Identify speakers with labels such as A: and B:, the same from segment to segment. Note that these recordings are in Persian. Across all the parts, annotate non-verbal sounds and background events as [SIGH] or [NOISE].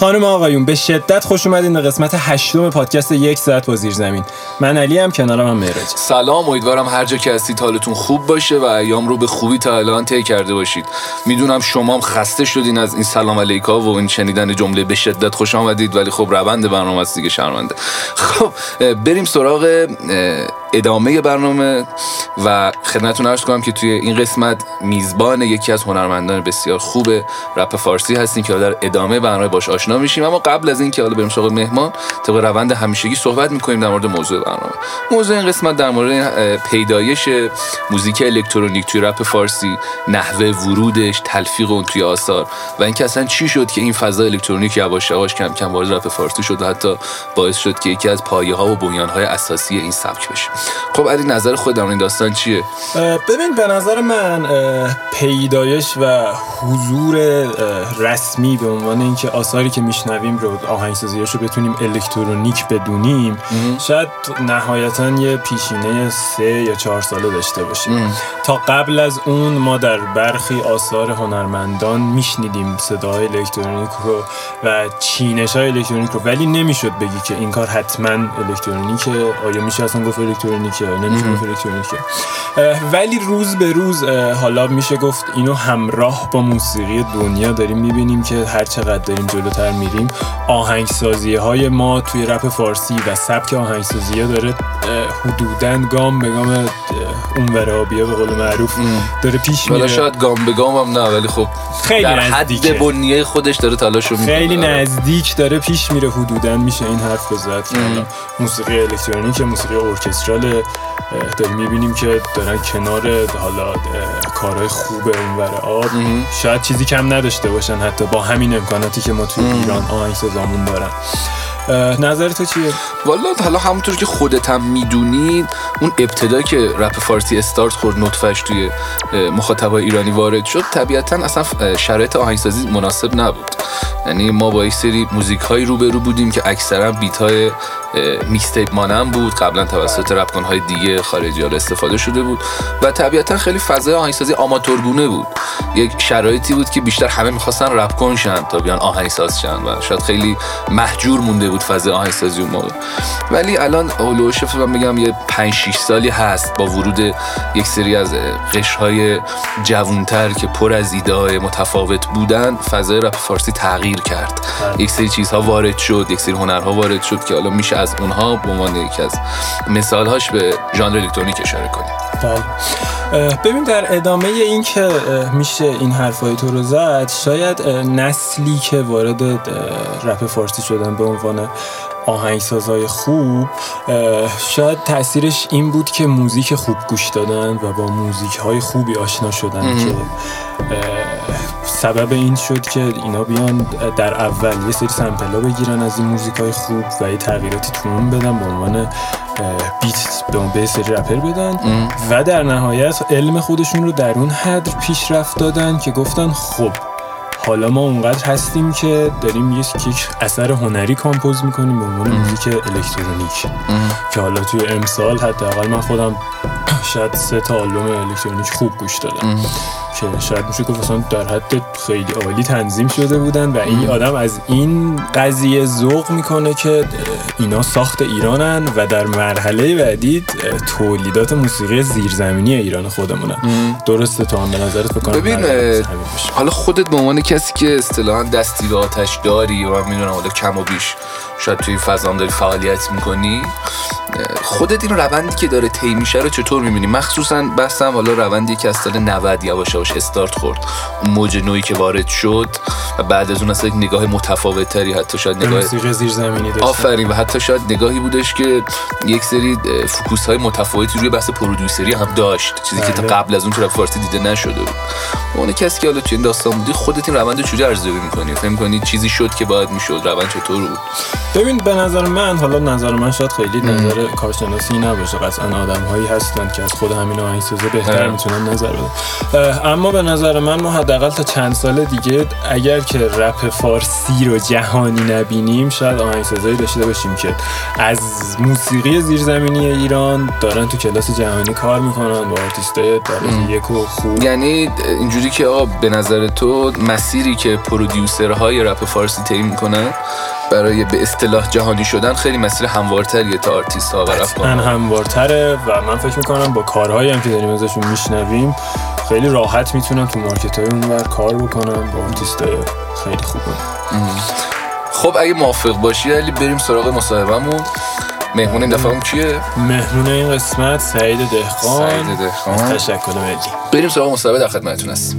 A: خانم آقایون به شدت خوش اومدین به قسمت هشتم پادکست یک ساعت با زیر زمین. من علی هم کنارم هم مهرج
B: سلام امیدوارم هر جا که هستید حالتون خوب باشه و ایام رو به خوبی تا الان طی کرده باشید. می‌دونم شما هم خسته شدین از این سلام علیکا و این شنیدن جمله به شدت خوش آمدید ولی خب روند برنامه است دیگه شرمنده. خب بریم سراغ ادامه برنامه و خدمتتون عرض کنم که توی این قسمت میزبان یکی از هنرمندان بسیار خوب رپ فارسی هستیم که در ادامه برنامه باش آشنا میشیم. اما قبل از اینکه حالا بریم سراغ مهمان طبق روند همیشگی صحبت می‌کنیم در مورد موضوع برنامه. موضوع این قسمت در مورد پیدایش موزیک الکترونیک توی رپ فارسی نحوه ورودش تلفیق اون توی آثار و اینکه اصلا چی شد که این فضا الکترونیک یواش یواش کم کم وارد رپ فارسی شد و حتی باعث شد که یکی از پایه ها و بنیان های اساسی این سبک بشه. خب علی نظر خود در این داستان چیه؟
A: ببین به نظر من پیدایش و حضور رسمی به عنوان اینکه آثاری که میشنویم رو آهنگسازیاش رو بتونیم الکترونیک بدونیم شاید نهایتا یه پیشینه سه یا چهار ساله داشته باشیم. تا قبل از اون ما در برخی آثار هنرمندان میشنیدیم صداهای الکترونیک رو و چینش های الکترونیک رو ولی نمی‌شد بگی که این کار حتما الکترونیکه. آیا میشه اصلا گفت الکترونیکه نمیشه گفت الکترونیکه ولی روز به روز حالا میشه گفت اینو همراه با موسیقی دنیا داریم می‌بینیم که هر چقدر داریم جلوتر میریم. آهنگسازی های ما توی رپ فارسی و سبک آهنگسازی ها داره حدودا گام به گام اون ورابیا به قول معروف داره پیش میره.
B: شاید گام به گام هم نه ولی خب
A: خیلی
B: در
A: نزدیکه.
B: حد بنیه خودش داره تلاش رو می‌کنه.
A: خیلی نزدیک داره پیش میره حدودا میشه این حرف بزد موسیقی الکترونیک موسیقی ارکسترال داریم می‌بینیم که دارن کنار حالا کارهای خوب اونور آب شاید چیزی کم نداشته باشن حتی با همین امکاناتی که ما توی ایران آهنگسازامون دارن. نظر تو چیه؟
B: والا حالا همونطور که خودت هم می‌دونید اون ابتدا که رپ فارسی استارت خورد نطفش توی مخاطبای ایرانی وارد شد طبیعتا اصلا شرایط آهنگسازی مناسب نبود. یعنی ما با یک سری موزیک هایی روبرو بودیم که اکثرا بیت های mixtape مانند بود قبلا توسط رپکن های دیگه خارجی ها استفاده شده بود و طبیعتا خیلی فضای آهنگسازی آماتورگونه بود. یک شرایطی بود که بیشتر همه می‌خواستن رپ کن شن تا بیان آهنگساز شن و شاید خیلی مهجور مونده بود فضای آهنگسازی اون موقع. ولی الان اولوش من بگم یه 5 6 سالی هست با ورود یک سری از قشرهای جوانتر که پر از ایده متفاوت بودن فضای رپ فارسی تغییر کرد. یک سری چیزها وارد شد یک سری هنرها وارد شد که حالا میشه از اونها به عنوان یکی از مثالهاش به ژانر الکترونیک اشاره کنیم.
A: بله. ببین در ادامه این که میشه این حرفای تو رو زد شاید نسلی که وارد رپ فارسی شدن به عنوان آهنگسازهای خوب شاید تاثیرش این بود که موزیک خوب گوش دادن و با موزیک های خوبی آشنا شدن که سبب این شد که اینا بیان در اول یه سری سمپلا بگیرن از این موزیک های خوب و یه تغییراتی تو اون بدن به عنوان بیت به اون سری رپر بدن و در نهایت علم خودشون رو در اون حد پیشرفت دادن که گفتن خب حالا ما اونقدر هستیم که داریم یک اثر هنری کامپوز می‌کنیم به عنوان موزیک الکترونیک. که حالا توی امسال حداقل من خودم [CLEARS THROAT] شاید سه تا آلبوم الکترونیک خوب گوش دادم. که شاید میشه گفت مثلا در حد خیلی عالی تنظیم شده بودن و این آدم از این قضیه ذوق می‌کنه که اینا ساخت ایرانن و در مرحله بعدی تولیدات موسیقی زیرزمینی ایران خودمونن. درسته تو هم به نظرت بکنم
B: ببین حالا خودت به عنوان کسی که اصطلاحا دستی به آتش داری و می‌دونم حالا کم و بیش شاید توی فضا داری فعالیت می‌کنی خودت این روندی که داره طی میشه رو چطور می‌بینی؟ مخصوصا بحثم حالا روندی که از سال 90 یواش یواش استارت خورد. اون موج نویی که وارد شد و بعد از اون اصلا یک نگاه متفاوت تری حتی شاید نگاه
A: زیرزمینی داشت.
B: آفرین و حتی شاید نگاهی بودش که یک سری focus های متفاوتی روی بحث producer ی هم داشت. چیزی که تا قبل از اون تو فارسی دیده نشده بود. اون کسی که حالا این داستان بودی خودت این روند چجوری ارزیابی می‌کنی؟ فکر می‌کنی چیزی شد که باید می‌شد؟ روند چطور بود؟
A: ببین به نظر من حالا نظر من شاید خیلی نظر کارشناسی نباشه. قطعا آدم هایی هستن که از خود همین آهنگسازه بهتر می‌تونن نظر بدن. اما به نظر من ما حداقل تا چند سال دیگه اگر که رپ فارسی رو جهانی نبینیم شاید آهنگسازایی داشته باشیم که از موسیقی زیرزمینی ایران دارن تو کلاس جهانی کار می‌کنن با آرتیستای درجه یک و خوب.
B: یعنی اینجوری که آقا به نظر تو مسیری که producer های رپ فارسی طی می‌کنن برای به اصطلاح جهانی شدن خیلی مسیر هموارتریه تا آرتیست ها و
A: هموارتره و من فکر می‌کنم با کارهایی هم که داریم ازشون میشنویم خیلی راحت می‌تونن تو market های اونور کار بکنن با آرتیست خیلی خوبه.
B: خب اگه موافق باشی علی بریم سراغ مصاحبهمون. مهمون این دفعه کیه؟
A: مهمون این قسمت سعید دهقان.
B: سعید دهقان.
A: تشکر ملی
B: بریم سراغ مصاحبه در خدمتتون هست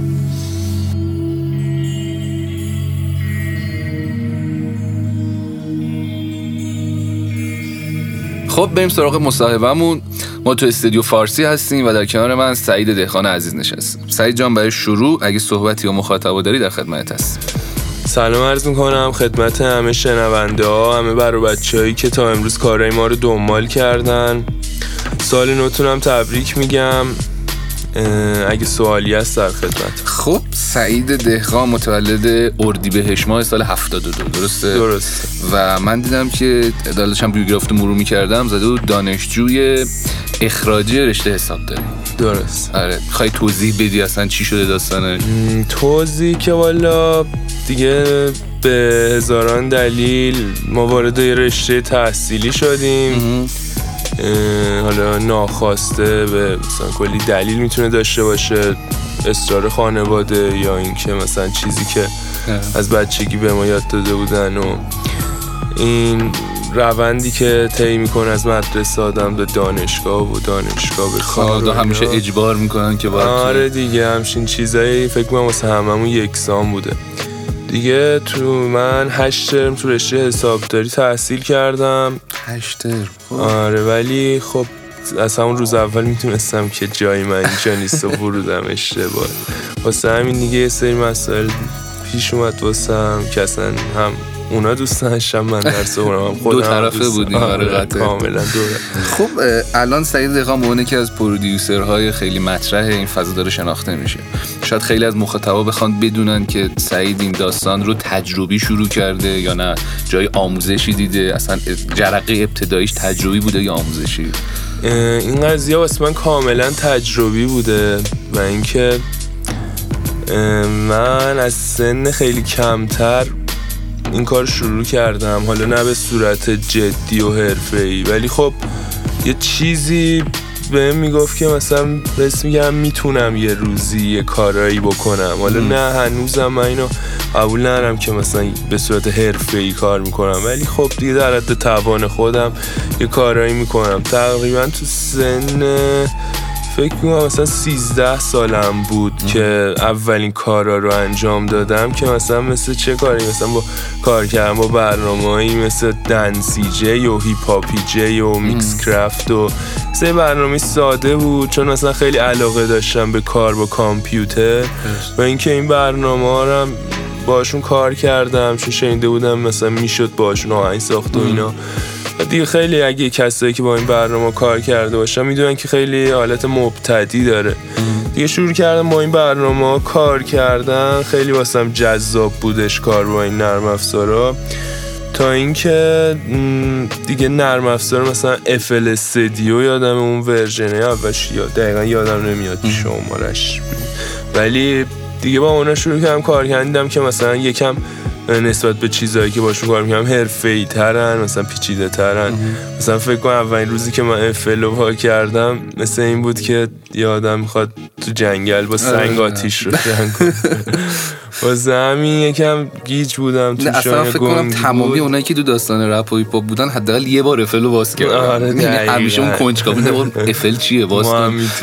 B: خب بریم سراغ مصاحبهمون. ما تو استودیو فارسی هستیم و در کنار من سعید دهخان عزیز نشستیم سعید جان برای شروع اگه صحبتی یا مخاطبا داری در خدمت هست
C: سلام عرض می‌کنم خدمت همه شنونده ها همه برای بچه هایی که تا امروز کارهای ما رو دنبال کردن. سال نوتونم تبریک میگم. اگه سوالی هست در خدمت.
B: خب سعید دهقان متولد اردیبهشت ماه سال 72 درسته؟
C: درست
B: و من دیدم که داشتم بیوگرافت مرور می‌کردم زده بود دانشجوی اخراجی رشته حساب داری
C: درست.
B: آره. خواهی توضیح بدی اصلا چی شده داستانه؟
C: توضیح که والا دیگه به هزاران دلیل ما وارد رشته تحصیلی شدیم. حالا ناخواسته به مثلا کلی دلیل می‌تونه داشته باشه اصرار خانواده یا اینکه مثلا چیزی که از بچگی به ما یاد داده بودن و این روندی که طی می‌کنه از مدرسه آدم به دانشگاه و دانشگاه به
B: خانواده همیشه اجبار می‌کنن که باید
C: آره دیگه همشین چیزایی فکر کنم واسه هممون یکسان بوده. دیگه تو من هشت ترم تو رشته حسابداری تحصیل کردم.
B: هشت ترم
C: خب. آره ولی خب از همون روز اول می‌تونستم که جای من اینجا نیست و ورودم اشتباه واسه همین دیگه یه سری مسائل پیش اومد واسه هم که اصلا هم اونا دوست داشتم من درس هم خودم
B: دو طرفه بودیم
C: آره, آره، کاملا دو
B: خب الان سعید دقیقا به که از پرودیوسرهای خیلی مطرح این فضا داره شناخته میشه. شاید خیلی از مخاطبا بخوان بدونن که سعید این داستان رو تجربی شروع کرده یا نه. جای آموزشی دیده اصلا جرقه ابتداییش تجربی بوده یا آموزشی؟
C: این قضیه واسه من کاملا تجربی بوده و اینکه من از سن خیلی کمتر این کار شروع کردم. حالا نه به صورت جدی و ای ولی خب یه چیزی به می‌گفت که مثلا بس میگم می‌تونم یه روزی یه کارایی بکنم. حالا نه هنوزم من اینو قبول ندارم که مثلا به صورت ای کار می‌کنم. ولی خب دیگه در حد توان خودم یه کارایی می‌کنم. تقریبا تو سن فکر می‌کنم مثلا 13 سالم بود که اولین کارا رو انجام دادم که مثلا مثل چه کاری؟ مثلا با کار کردم با برنامه مثل Dance eJay و Hip Hop eJay و Mixcraft و سه برنامه ساده بود چون مثلا خیلی علاقه داشتم به کار با کامپیوتر و اینکه این برنامه هم باشون کار کردم چون شنیده بودم مثلا می‌شد باشون آهنگ ساخت و اینا. دیگه خیلی اگه کسایی که با این برنامه کار کرده باشن می‌دونن که خیلی حالت مبتدی داره. دیگه شروع کردم با این برنامه کار کردن. خیلی واسم جذاب بودش کار با این نرم افزارا. تا اینکه دیگه نرم افزار مثلا افل استدیو یادم اون ورژن اولش یاد دقیقا یادم نمیاد شمارش. ولی دیگه با اونا شروع کردم کار کردم که مثلا یکم نسبت به چیزهایی که باشون کار می‌کنم حرفه‌ای ترن مثلا پیچیده ترن مثلا فکر کنم اولین روزی که من رو کردم مثل این بود که یه آدم می‌خواد تو جنگل با سنگ آره. آتیش رو جنگ واسه [LAUGHS] همین یکم گیج بودم تو
B: اصلا فکر کنم تمامی اونایی که تو داستان رپ و هیپ بودن حداقل یه بار افل رو باز کردن. آره همیشه اون کنجکاوی نبود. افل چیه؟ باز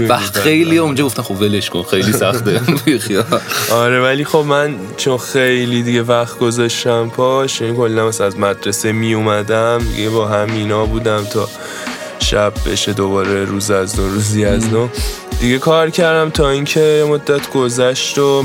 B: و خیلی اونجا گفتن خب ولش کن خیلی سخته. [LAUGHS] [LAUGHS]
C: آره ولی خب من چون خیلی دیگه وقت گذاشتم پاش این کلا از مدرسه می اومدم دیگه با همینا بودم تا شب بشه دوباره روز از دو روزی از نو. دیگه کار کردم تا اینکه مدت گذشت و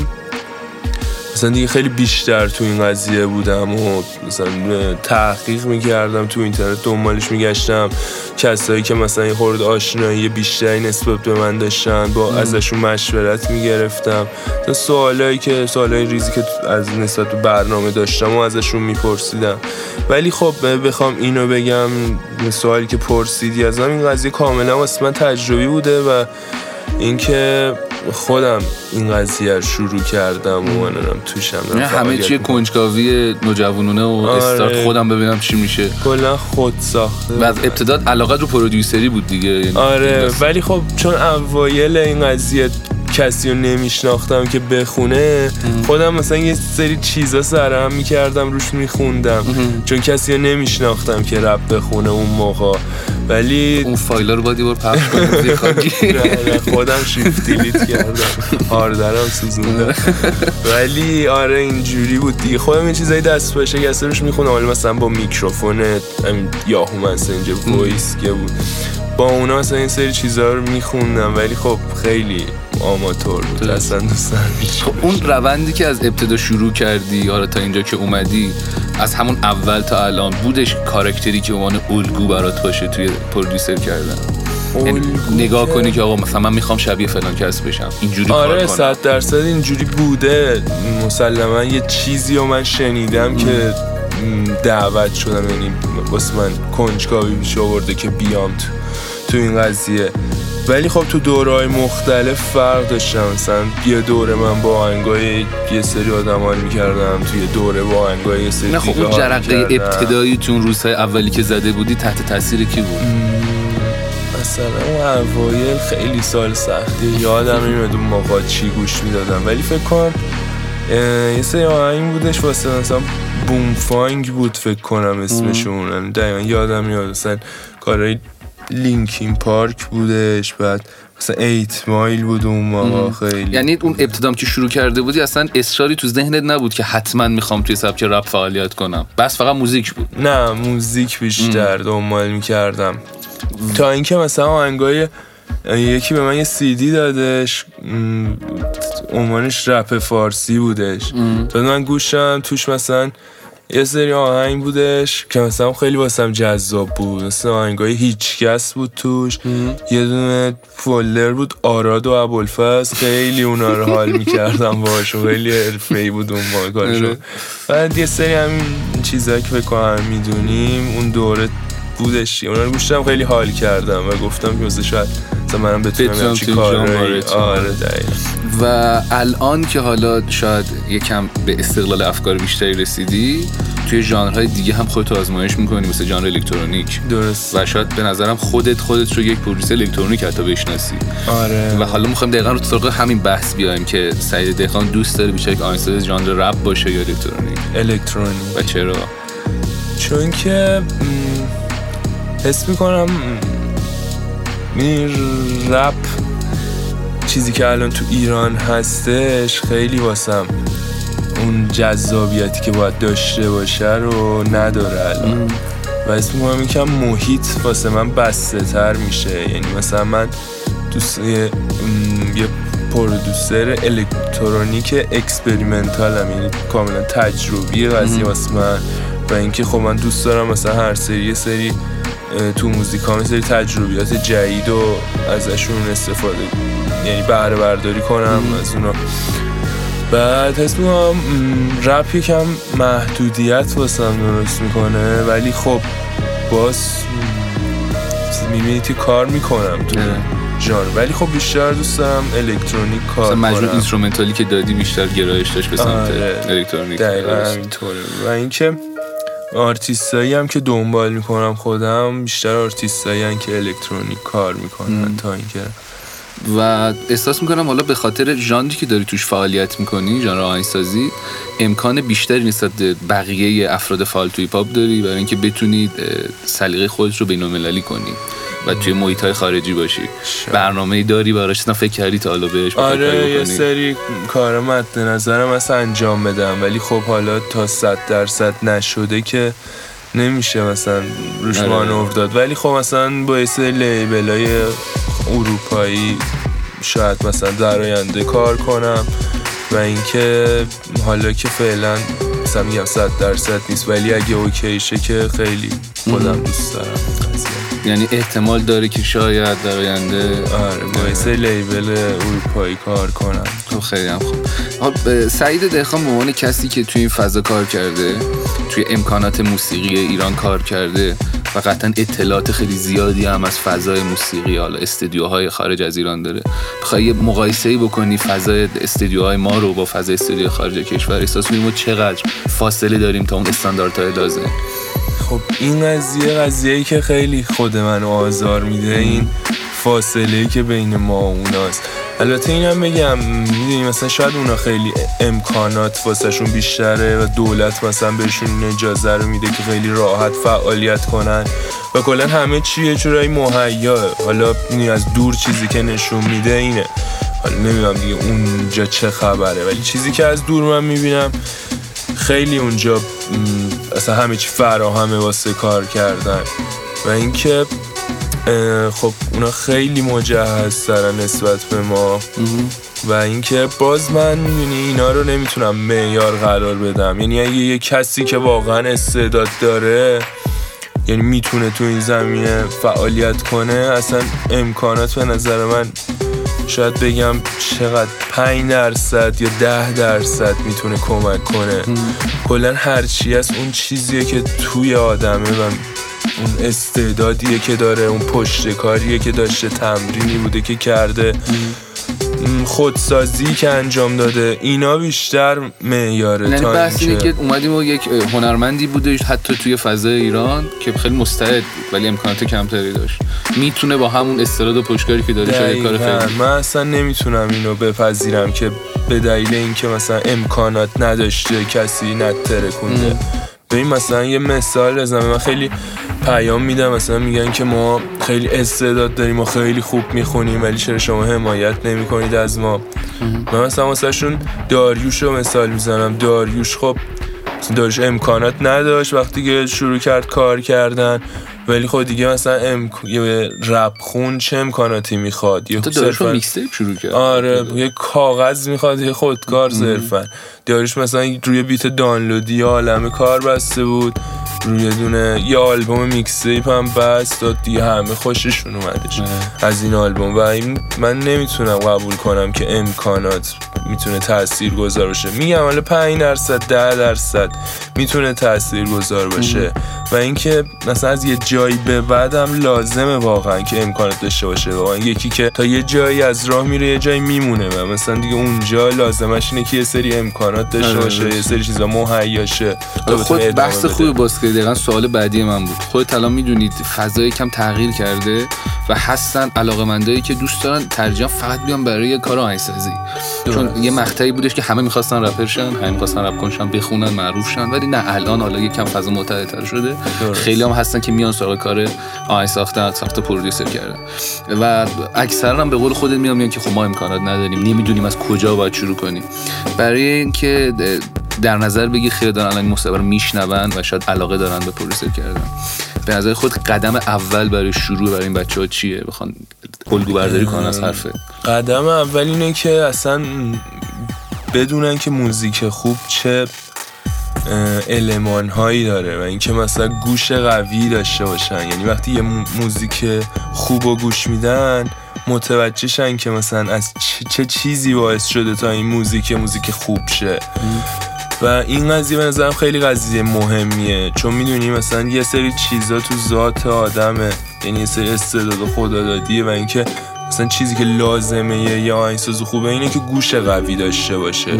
C: مثلا دیگه خیلی بیشتر تو این قضیه بودم و مثلا تحقیق می‌کردم تو اینترنت دنبالش میگشتم. کسایی که مثلا یه خورد آشنایی بیشتری نسبت به من داشتن با ازشون مشورت می‌گرفتم. تا سوالایی که سوالای ریزی که از نسبت به برنامه داشتم و ازشون میپرسیدم. ولی خب بخوام اینو بگم سوالی که پرسیدی ازم این قضیه کاملا واسه من تجربی بوده و اینکه خودم این قضیه رو شروع کردم و منم توشم
B: همه چیه کنجکاوی نوجوانونه و آره. استارت خودم ببینم چی میشه.
C: کلا خود ساخته.
B: و از ابتدا علاقه رو پرودیوسری بود دیگه. یعنی
C: آره ولی خب چون اوایل این قضیه کسی رو نمیشناختم که بخونه خودم مثلا یه سری چیزا سرهم می‌کردم روش میخوندم. چون کسی رو نمیشناختم که رپ بخونه اون موقع. ولی
B: اون فایل رو باید یه بار پخش کنم [LAUGHS]
C: خودم shift delete کردم. هاردم سوزوندم. ولی آره اینجوری بود دیگه. خودم این چیزایی دست باشه شکسته روش می‌خونم. ولی مثلا با میکروفون Yahoo Messenger voice که بود. با اونا مثلا این سری چیزها رو میخوندم. ولی خب خیلی آماتور. بود اصلا دوست
B: خب اون روندی که از ابتدا شروع کردی حالا تا اینجا که اومدی از همون اول تا الان بودش کارکتری که عنوان الگو برات باشه توی پرودیوسر کردن؟ یعنی نگاه کنی که آقا مثلا من می‌خوام شبیه فلان کس بشم. اینجوری
C: آره
B: کار
C: صد درصد اینجوری بوده. مسلما یه چیزی رو من شنیدم که دعوت شدم. یعنی واسه من کنجکاوی میشه آورده که بیام تو, تو این قضیه. ولی خب تو دورهای مختلف فرق داشتم مثلا یه دوره من با آهنگای یه سری آدم حال می‌کردم توی دوره با آهنگای یه سری
B: نه خب اون جرقه ابتدایی تو روزهای اولی که زده بودی تحت تاثیر کی بود؟
C: مثلا اون اوایل خیلی سال سختی. یادم نمیاد اون موقع چی گوش می‌دادم. ولی فکر کنم یه سری آهنگ بودش واسه مثلا بوم فانگ بود فکر کنم اسمشون. دقیقا یادم میاد. مثلا کارهای لینکین پارک بودش بعد مثلا ایت مایل بود اون موقع خیلی.
B: یعنی اون ابتدام که شروع کرده بودی اصلا اصراری تو ذهنت نبود که حتما می‌خوام توی سبک رپ فعالیت کنم. بس فقط موزیک بود.
C: نه موزیک بیشتر دنبال می‌کردم. تا اینکه مثلا آهنگای یکی به من یه سیدی دادش عنوانش رپ فارسی بودش. بعد من گوشم توش مثلا یه سری آهنگ بودش که مثلا خیلی واسم جذاب بود. مثل آهنگای هیچکس بود توش. یه دونه فولر بود آراد و ابوالفضل. خیلی اونا رو حال می‌کردم باشون خیلی حرفه‌ای بود اون موقع آره. بعد یه سری همین چیزایی که بکنم می‌دونیم اون دوره بودش اونا رو گوشتم خیلی حال کردم و گفتم که مثلا شاید مثلا منم بتونم چی کار آره
B: و الان که حالا شاید یکم به استقلال افکار بیشتری رسیدی توی ژانرهای دیگه هم خودت آزمایش می‌کنی مثل ژانر الکترونیک.
C: درست.
B: و شاید به نظرم خودت خودت رو یک پرودوسر الکترونیک حتی بشناسی.
C: آره.
B: و حالا می‌خوایم دقیقا رو سراغ همین بحث بیایم که سعید دهقان دوست داره بیشتر که آهنگساز ژانر رپ باشه یا الکترونیک.
C: الکترونیک.
B: و چرا؟
C: چون که حس می‌کنم این رپ چیزی که الان تو ایران هستش خیلی واسم اون جذابیتی که باید داشته باشه رو نداره الان. و اسم می‌کنم یکم محیط واسه من بسته تر میشه. یعنی مثلا من دوست یه, یه producer electronic experimental هم یعنی کاملا تجربی قضیه واسه من. و اینکه خب من دوست دارم مثلا هر سری سری تو موزیک ها سری تجربیات جدید و ازشون استفاده یعنی بهره برداری کنم از اونا. بعد حس می‌کنم رپ یکم محدودیت واسم درست می‌کنه ولی خب باز می‌بینی کار می‌کنم تو جان ولی خب بیشتر دوست دارم الکترونیک کار
B: کنم. مجموع instrumental ی که دادی بیشتر گرایش داشت به سمت آره. الکترونیک.
C: دقیقا و اینکه آرتیستایی هم که دنبال می‌کنم خودم بیشتر آرتیستایی هم که الکترونیک کار می‌کنن تا اینکه
B: و احساس می‌کنم حالا به خاطر ژانری که داری توش فعالیت می‌کنی ژانر آهنگسازی امکان بیشتری نسبت بقیه افراد فعال توی پاپ داری برای اینکه بتونید سلیقه خودت رو بین‌المللی کنی. و توی محیط های خارجی باشی. برنامه ای داری براش فکر کردی تا حالا بهش
C: آره یه سری کار مد نظرم مثلا انجام بدم ولی خب حالا تا صد درصد نشده که نمیشه مثلا روش آره. مانور داد. ولی خب مثلا با یه سری لیبل های اروپایی شاید مثلا در آینده کار کنم و اینکه حالا که فعلا مثلا میگم صد درصد نیست ولی اگه اوکیشه که خیلی خودم دوست دارم.
B: یعنی احتمال داره که شاید در آینده
C: آره باعث لیبل اروپایی کار کنم.
B: خب خیلی هم خوب. سعید دهخان به عنوان کسی که توی این فضا کار کرده توی امکانات موسیقی ایران کار کرده و قطعا اطلاعات خیلی زیادی هم از فضای موسیقی حالا استدیوهای خارج از ایران داره. بخوای یه مقایسه ای بکنی فضای استدیوهای ما رو با فضای استدیوهای خارج کشور؟ احساس ما چقدر فاصله داریم تا اون استانداردهای لازم
C: خب این قضیه قضیه که خیلی خود من آزار میده این فاصله که بین ما و اوناست. البته اینم بگم می‌دونی مثلا شاید اونا خیلی امکانات واسهشون بیشتره و دولت مثلا بهشون اجازه رو میده که خیلی راحت فعالیت کنن. و کلا همه چی یه جورایی مهیا. حالا از دور چیزی که نشون میده اینه. حالا نمی‌دونم دیگه اونجا چه خبره. ولی چیزی که از دور من می‌بینم خیلی اونجا اصلا همه چی فراهمه واسه کار کردن. و اینکه خب اونا خیلی مجهز دارن نسبت به ما. و اینکه باز من می‌دونی اینا رو نمی‌تونم معیار قرار بدم. یعنی اگه یه کسی که واقعا استعداد داره یعنی می‌تونه تو این زمینه فعالیت کنه اصلا امکانات به نظر من شاید بگم چقدر 5 درصد یا ده درصد می‌تونه کمک کنه. کلا هرچی از اون چیزیه که توی آدمه و اون استعدادیه که داره اون پشت کاریه که داشته تمرینی بوده که کرده. خودسازی که انجام داده اینا بیشتر معیاره
B: یعنی بحث اینه که اومدیم و یک هنرمندی بوده حتی توی فضای ایران که خیلی مستعد ولی امکانات کمتری داشت. می‌تونه با همون استعداد و پشتکاری که داره شاید کار خیلی
C: من اصلا نمی‌تونم اینو بپذیرم که به دلیل اینکه مثلا امکانات نداشته کسی نتره این مثلا یه مثال بزنم. من خیلی پیام میدم. مثلا میگن که ما خیلی استعداد داریم و خیلی خوب می‌خونیم ولی چرا شما حمایت نمی‌کنید از ما؟ من مثلا واسه شون داریوش رو مثال می‌زنم. داریوش خب داریوش امکانات نداشت. وقتی که شروع کرد کار کردن ولی خب دیگه مثلا ام... یه رپ خون چه امکاناتی می‌خواد؟
B: یه صرفا شروع کرد.
C: آره یه کاغذ می‌خواد یه خودکار صرفا. داریش مثلا روی بیت دانلودی عالمه کار بسته بود. روی دونه یه آلبوم میکس تیپ هم بست داد دیگه همه خوششون اومدش. از این آلبوم. و این من نمی‌تونم قبول کنم که امکانات می‌تونه تاثیر گذار باشه. میگم حالا 5 درصد 10 درصد می‌تونه تاثیر گذار باشه و اینکه مثلا از یه جایی به بعدم لازمه واقعا که امکانات داشته باشه. واقعا یکی که تا یه جایی از راه میره یه جایی میمونه و مثلا دیگه اونجا لازمش اینه که یه سری امکانات داشته آره، باشه یه سری چیزا مهیاشه
B: خود بحث خوبی باز که دقیقا سوال بعدی من بود. خودت الان می‌دونید فضای کم تغییر کرده و هستن علاقمندایی که دوست دارن ترجیح فقط بیان برای کار آهنگسازی. چون یه مقطعی بودش که همه می‌خواستن رپر شن همه می‌خواستن رپ کنشن بخونن معروف شن ولی نه الان حالا یکم فضا متعددتر شده. خیلی هم هستن که میان سراغ کار آهنگ ساختن ساخت پرودوسر کردن و اکثرا هم به قول خودت میان که خب ما امکانات نداریم نمی‌دونیم از کجا باید شروع کنیم. برای اینکه در نظر بگی خیلی دارن الان مصاحبه میشنون و شاید علاقه دارن به پروسه کردن. به نظر خود قدم اول برای شروع برای این بچه ها چیه؟ بخوان الگو برداری کنن از حرفه.
C: قدم اول اینه که اصلا بدونن که موزیک خوب چه علمان هایی داره و اینکه مثلا گوش قوی داشته باشن. یعنی وقتی یه موزیک خوب و گوش میدن متوجه شن که مثلا از چه چیزی باعث شده تا این موزیک موزیک خوب شه. و این قضیه به نظرم خیلی قضیه مهمیه. چون می‌دونی مثلا یه سری چیزا تو ذات آدمه. یعنی یه سری استعداد خدادادیه و اینکه مثلا چیزی که لازمه یه آهنگساز خوبه اینه که گوش قوی داشته باشه.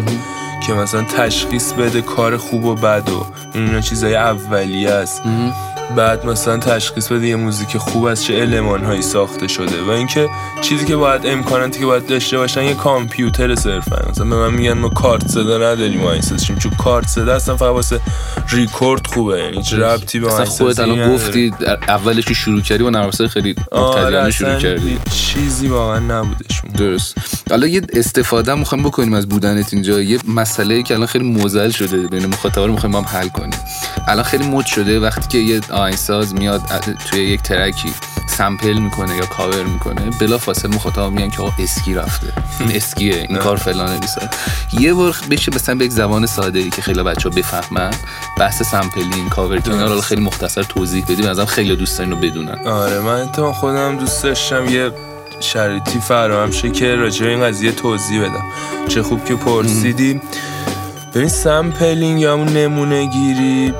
C: که مثلا تشخیص بده کار خوب و بد و اینا چیزای اولیه است. بعد مثلا تشخیص بده یه موزیک خوب از چه علمان هایی ساخته شده و اینکه چیزی که باید امکاناتی که باید داشته باشن یه کامپیوتر صرفا. مثلا به من میگن ما کارت صدا نداریم ما چون کارت صدا اصلا فقط واسه ریکورد خوبه. یعنی هیچ ربطی به
B: اصلا خودت الان گفتی اولش که شروع کردی با نرم خیلی
C: آره شروع کردی. چیزی واقعا نبودش.
B: درست. حالا یه استفاده می‌خوایم بکنیم از بودنت اینجا. یه مسئله که الان خیلی موزل شده بین مخاطبا رو می‌خوایم هم حل کنیم. الان خیلی مد شده. وقتی که یه آهنگساز میاد توی یک ترکی سمپل می‌کنه یا کاور می‌کنه بلا فاصله مخاطب میگن که آقا اسکی رفته. این [LAUGHS] اسکیه این کار فلانه نیست یه بار بشه مثلا به یک زبان ساده ای که خیلی بچه ها بفهمن بحث sampling cover اینا رو خیلی مختصر توضیح بدیم ازم خیلی دوست دارن رو بدونن.
C: آره من تو خودم دوست داشتم یه شرایطی فراهم شه که راجع این قضیه توضیح بدم. چه خوب که پرسیدی. ببین sampling یا همون نمونه گیری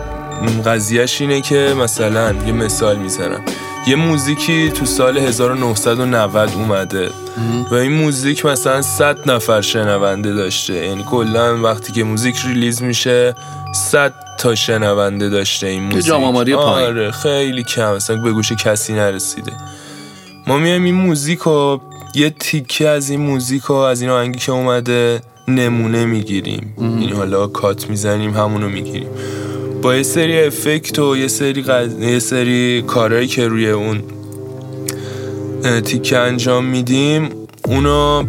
C: قضیهش اینه که مثلا یه مثال می‌زنم. یه موزیکی تو سال 1990 اومده و این موزیک مثلا 100 نفر شنونده داشته. یعنی کلا وقتی که موزیک release میشه 100 تا شنونده داشته این موزیک.
B: جامعه
C: آره خیلی کم. مثلا به گوش کسی نرسیده. ما میایم این موزیک رو یه تیکه از این موزیک رو از این آهنگی که اومده نمونه می‌گیریم. این حالا cut می‌زنیم همونو می‌گیریم. با یه سری effect و یه سری, قد... یه سری کارهایی که روی اون تیکه انجام میدیم اونو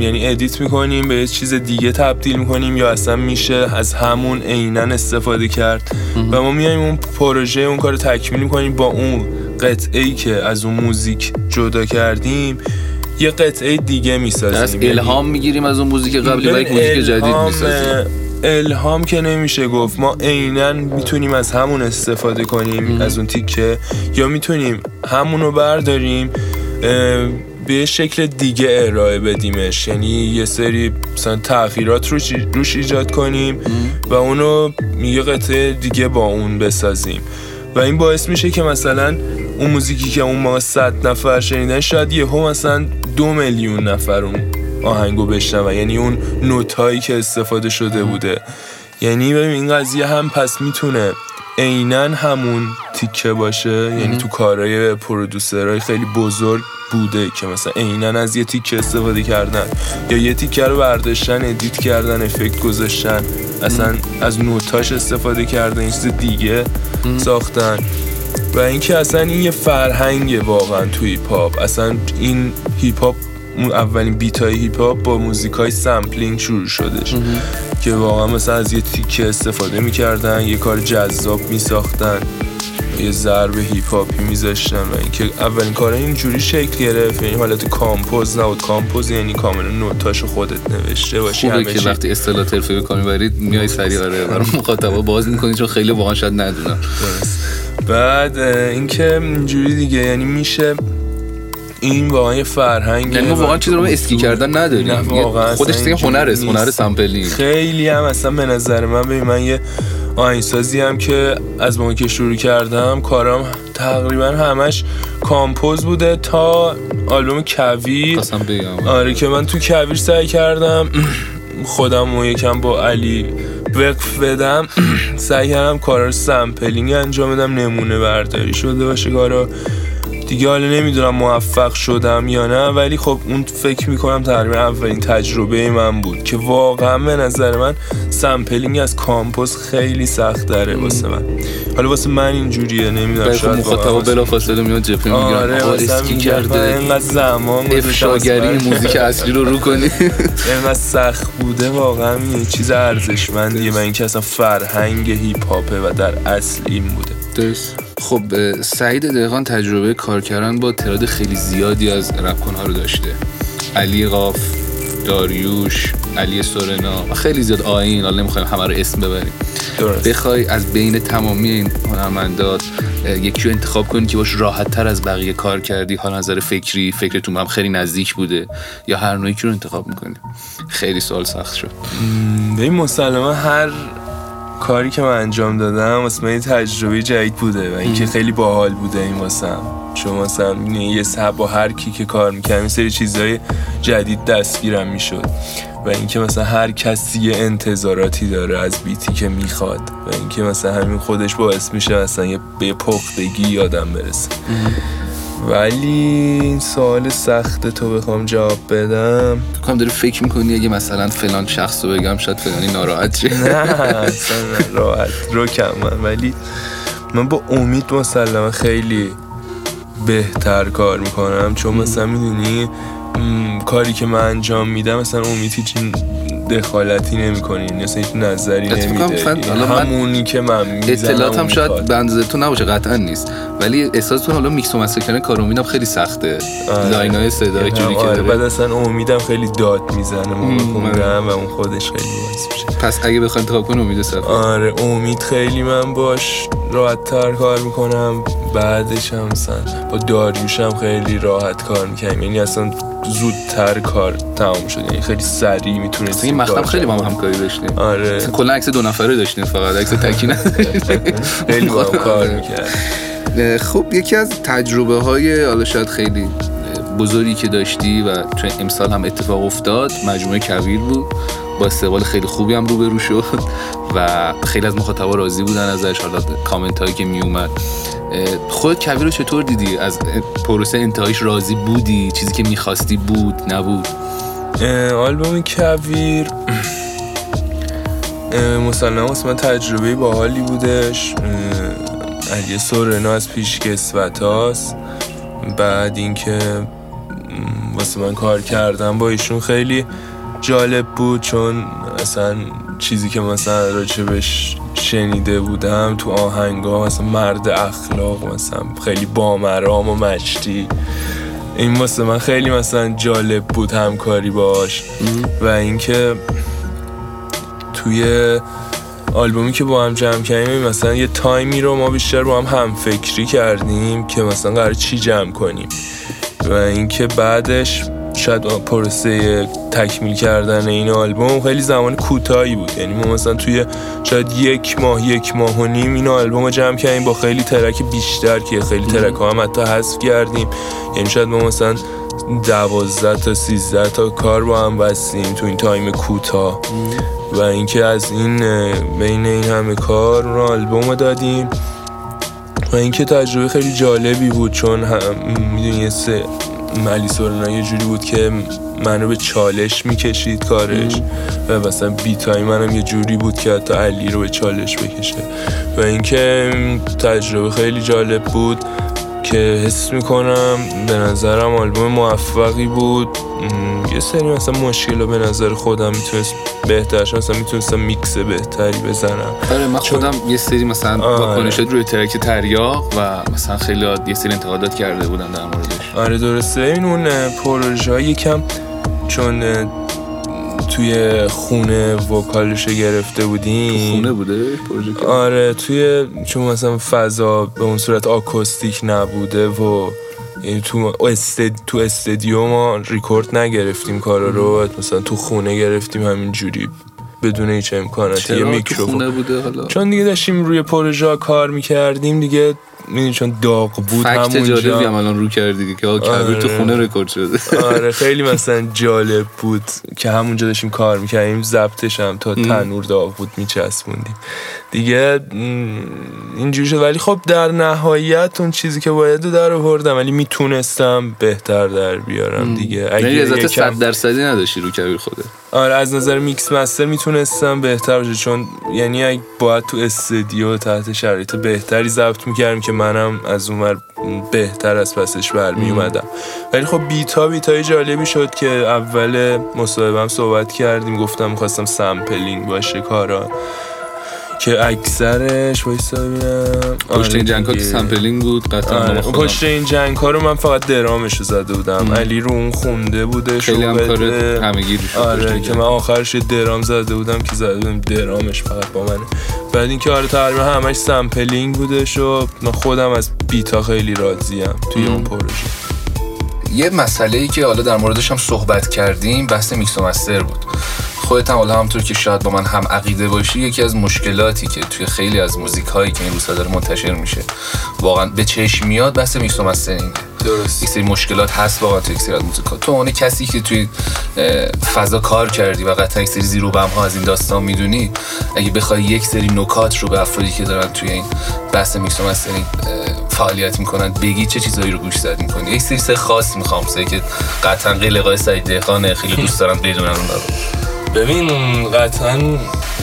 C: یعنی edit می‌کنیم به یه چیز دیگه تبدیل می‌کنیم یا اصلا میشه از همون عینا استفاده کرد. و ما میایم اون پروژه اون کار تکمیل می‌کنیم با اون قطعه ای که از اون موزیک جدا کردیم یه قطعه دیگه می‌سازیم.
B: یعنی الهام می‌گیریم از اون موزیک قبلی و یک موزیک جدید می‌سازیم.
C: الهام که نمیشه گفت ما عینا می‌تونیم از همون استفاده کنیم از اون تیکه یا می‌تونیم همونو برداریم به شکل دیگه ارائه بدیمش. یعنی یه سری مثلا تغییرات روش, روش ایجاد کنیم و اونو یه قطعه دیگه با اون بسازیم. و این باعث میشه که مثلا اون موزیکی که اون ما صد نفر شنیدن شاید یه هم مثلا دو میلیون نفر اون آهنگو بشنون یعنی اون نوتایی که استفاده شده بوده. یعنی ببین این قضیه هم پس می‌تونه عینا همون تیکه باشه. یعنی تو کارهای producer های خیلی بزرگ بوده که مثلا عینا از یه تیکه استفاده کردن. یا یه تیکه رو برداشتن edit کردن effect گذاشتن. اصلا از نوتاش استفاده کردن این چیز دیگه ساختن. و اینکه اصلا این یه فرهنگ واقعا تو hip hop اصلا این hip hop اولین beat های hip hop با موزیک های sampling شروع شدش. که واقعا مثلا از یه تیکه استفاده می‌کردن یه کار جذاب میساختن یه ضرب hip hop ی میذاشتن و اینکه اولین کار اینجوری شکل گرفت. یعنی حالت compose نبود. compose یعنی کاملا نوتاشو خودت نوشته باشی.
B: خوبه که وقتی اصطلاح تعریف می‌کنی برید میای سریع آره برای مخاطبا باز می‌کنی چون خیلی واقعا شاید ندونن
C: بعد اینکه اینجوری دیگه. یعنی میشه این واقعا یه فرهنگ
B: یعنی ما واقعا چیزی رو اسکی کردن نداریم. واقعا خودش دیگه هنر است هنر sampling
C: خیلی هم اصلا به نظر من ببین من یه آهنگسازی هم که از موقعی که شروع کردم کارم تقریبا همش compose بوده تا آلبوم کویر. آره که من تو کویر سعی کردم خودم و یکم با علی وفق بدم سعی کردم کارا sampling انجام بدم نمونه برداری شده باشه کارا. دیگه حالا نمی‌دونم موفق شدم یا نه ولی خب اون فکر می‌کنم تقریبا اولین تجربه من بود که واقعا به نظر من sampling از compose خیلی سخت داره واسه من. حالا واسه من اینجوریه نمی‌دونم
B: شاید مخاطبا بلا فاصله میاد میگن
C: آره اسکی کرده.
B: اینقدر
C: زمان
B: افشاگری موزیک اصلی رو رو کنی. [LAUGHS]
C: اینقدر سخت بوده واقعا یه چیز ارزشمندیه. و اینکه اصلا فرهنگ هیپ هاپه و در اصل این بوده.
B: درست. خب سعید دقیقان تجربه کار کردن با تعداد خیلی زیادی از رپکنها رو داشته. علی قاف داریوش علی سورنا و خیلی زیاد آین حالا نمی‌خوایم همه رو اسم ببریم. درست. بخوای از بین تمامی این هنرمندات یکی رو انتخاب کنی که باش راحت تر از بقیه کار کردی. حال نظر فکری فکرتون هم خیلی نزدیک بوده یا هر نوعی رو انتخاب می‌کنی. خیلی سوال سخت شد.
C: به این مسلمه هر کاری که من انجام دادم واسه من تجربه جدید بوده و اینکه خیلی باحال بوده این واسم. چون مثلا یه سب با هر کی که کار می‌کنم این سری چیزهای جدید دستگیرم می‌شد. و اینکه مثلا هر کسی یه انتظاراتی داره از بیتی که می‌خواد و اینکه مثلا همین خودش باعث میشه مثلا یه به پختگی یادم برسه. ولی این سوال سخت تو بخوام جواب بدم.
B: تو داری فکر می‌کنی اگه مثلا فلان شخص رو بگم شاید فلانی ناراحت شه؟
C: نه اصلا راحت رو کم من. ولی من با امید مسلما خیلی بهتر کار می‌کنم. چون مثلا می‌دونی کاری که من انجام میدم مثلا امید هیچ دخالتی نمی‌کنی مثلا هیچ نظری نمیده همونی که من می‌زنم
B: اطلاعات هم شاید بنزه تو نباشه قطعا نیست. ولی احساستون حالا میکس و مستر کردن کار امیدم خیلی سخته. آره. لاین های صدا جوری که آره.
C: بعد اصلا امیدم خیلی داد می‌زنه موقع و اون خودش خیلی باعث
B: پس اگه بخواید انتخاب کن امید سفر
C: آره امید خیلی من باش راحت تر کار می‌کنم. بعدش هم مثلا با داریوش هم خیلی راحت کار می‌کنم یعنی اصلا زودتر کار تمام شد. یعنی خیلی سریع می‌تونید
B: این مختم خیلی با هم همکاری داشتیم.
C: آره.
B: کلا عکس دو نفره داشتیم فقط. عکس تکی [LAUGHS]
C: خیلی با هم کار می‌کرد
B: خب یکی از تجربه های حالا شاید خیلی بزرگی که داشتی و چون امسال هم اتفاق افتاد مجموعه کویر بود. با استقبال خیلی خوبی هم روبرو شد. و خیلی از مخاطبا راضی بودن ازش. حالا کامنت هایی که می اومد خود کویر رو چطور دیدی؟ از پروسه انتهایش راضی بودی؟ چیزی که می‌خواستی بود نبود؟
C: آلبوم کویر مسلم واسه من تجربه باحالی بودش. علی سورنا از پیش هاست. بعد اینکه واسه من کار کردم با ایشون خیلی جالب بود چون اصلا چیزی که مثلا راجبش شنیده بودم تو آهنگا مثلا مرد اخلاق مثلا خیلی بامرام و مشتی این واسه من خیلی مثلا جالب بود همکاری باش. و اینکه توی آلبومی که با هم جمع کردیم مثلا یه تایمی رو ما بیشتر با هم هم فکری کردیم که مثلا قرار چی جمع کنیم. و اینکه بعدش شاید پروسه تکمیل کردن این آلبوم خیلی زمان کوتاهی بود. یعنی ما مثلا توی شاید یک ماه یک ماه و نیم این آلبوم رو جمع کردیم با خیلی ترک بیشتر که خیلی ترک ها هم حتی حذف کردیم. یعنی شاید ما مثلا دوازده تا سیزده تا کار با هم بستیم تو این تایم کوتاه. و اینکه از این بین این همه کار اون آلبوم دادیم. و اینکه تجربه خیلی جالبی بود چون می‌دونی ملی سورنا یه جوری بود که منو به چالش می‌کشید کارش و مثلا بیتای منم یه جوری بود که حتی علی رو به چالش بکشه. و اینکه تجربه خیلی جالب بود. که حس می‌کنم به نظرم آلبوم موفقی بود. یه سری مثلا مشکل به نظر خودم می‌تونست بهترش مثلا می‌تونستم میکس بهتری بزنم.
B: آره من خودم یه سری مثلا آره. روی ترک تریاق و مثلا خیلی یه سری انتقادات کرده بودن در موردش.
C: آره درسته. این اون پروژه یکم چون توی خونه وکالش گرفته بودیم.
B: خونه بوده پروژه
C: آره توی چون مثلا فضا به اون صورت آکوستیک نبوده و یعنی تو استد... تو استدیو ما ریکورد نگرفتیم کارا رو مثلا تو خونه گرفتیم همین جوری بدون هیچ امکاناتی.
B: یه میکروفون. بوده حالا؟
C: چون دیگه داشتیم روی پروژه کار می‌کردیم دیگه می‌دونی چون داغ بود
B: fact جالبی هم الان رو کردی که آره. کویر تو خونه رکورد شده.
C: آره [LAUGHS] خیلی مثلا جالب بود که همونجا داشتیم کار می‌کردیم ضبطش هم تا تنور داغ بود میچسبوندیم. دیگه اینجوری شد. ولی خب در نهایت اون چیزی که باید در آوردم ولی می‌تونستم بهتر در بیارم دیگه.
B: اگه یعنی صد درصدی نداشتی رو کویر خوده
C: آره از نظر mix master می‌تونستم بهتر باشه. چون یعنی اگه باید تو استودیو تحت شرایط بهتری ضبط می‌کردم که منم از اونور بهتر از پسش برمی اومدم ولی خب beat ا beat ای جالبی شد که اول مصاحبم صحبت کردیم گفتم می‌خواستم sampling باشه کارا. که اکثرش وایسا ببینم.
B: پشت این جنگ ها که سمپلینگ بود قطعا آره.
C: پشت این جنگ ها رو من فقط درامش رو زده بودم. علی رو اون خونده بوده
B: خیلی هم کار همگی
C: آره که من آخرش درام زده بودم که زده بودم درامش فقط با منه. بعد اینکه آره تقریبا همش سمپلینگ بودش و من خودم از بیتا خیلی راضیم توی اون پروژه.
B: یه مسئله ای که حالا در موردش هم صحبت کردیم بحث میکس و مستر بود. خودت هم حالا همونطور که شاید با من هم عقیده باشی یکی از مشکلاتی که توی خیلی از موزیک هایی که این روزها داره منتشر میشه واقعا به چشم میاد بحث میکس و mastering
C: درست.
B: یک سری مشکلات هست واقعا توی یک سری از موزیکا تو اون کسی که توی فضا کار کردی و قطعا یک سری زیرو بم ها از این داستان می‌دونی اگه بخوای یک سری نکات رو به افرادی که دارن توی این بحث میکس و mastering فعالیت می‌کنن. بگی چه چیزایی رو گوش زد می‌کنی یک سری خاص می‌خوام. سه که قطعا قلقای سعید دهقان خیلی دوست دارم بدونن اون رو.
C: ببین قطعا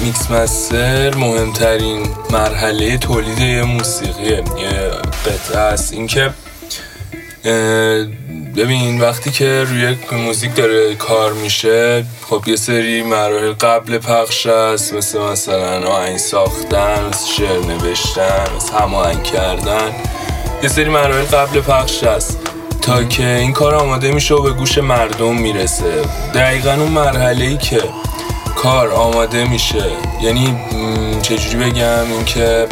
C: میکس مستر مهمترین مرحله تولید یه موسیقیه یه قطعه است. اینکه ببین وقتی که روی موزیک داره کار میشه خب یه سری مراحل قبل پخش هست مثل مثلا آهنگ ساختن مثل شعر نوشتن مثل هماهنگ کردن. یه سری مراحل قبل پخش هست. تا که این کار آماده میشه و به گوش مردم می‌رسه. دقیقا اون مرحله ای که کار آماده میشه. یعنی چجوری بگم؟ اینکه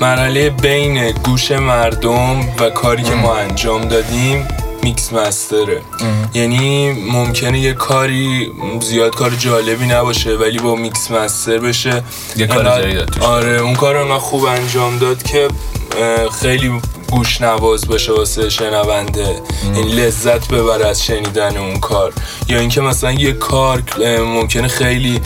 C: مرحله بین گوش مردم و کاری که ما انجام دادیم mix master ه. یعنی ممکنه یه کاری زیاد کار جالبی نباشه ولی با mix master بشه.
B: یه کار
C: آره اون کار انقدر خوب انجام داد که خیلی گوش نواز باشه واسه شنونده. این لذت ببره از شنیدن اون کار. یا اینکه مثلا یه کار ممکنه خیلی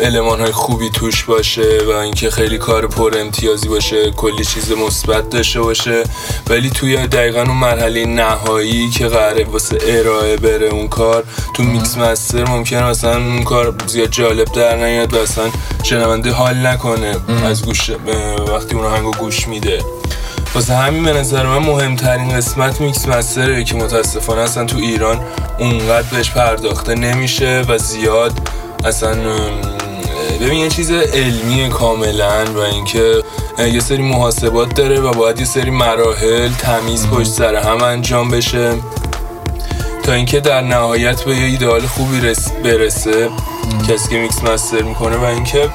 C: علمان های خوبی توش باشه و اینکه خیلی کار پر امتیازی باشه کلی چیز مثبت داشته باشه. ولی توی دقیقا اون مرحله نهایی که قراره واسه ارائه بره اون کار تو میکس مستر ممکنه مثلا اون کار زیاد جالب در نیاد و اصلا شنونده حال نکنه از گوش وقتی اون آهنگو گوش میده. واسه همین به نظر من مهمترین قسمت میکس مستره که متاسفانه اصلا تو ایران اونقدر بهش پرداخته نمیشه و زیاد اصلا ببین یه چیز علمی کاملا و اینکه یه سری محاسبات داره و باید یه سری مراحل تمیز پشت سر هم انجام بشه تا اینکه در نهایت به یه ایدئال خوبی برسه کسی که میکس مستر می‌کنه و اینکه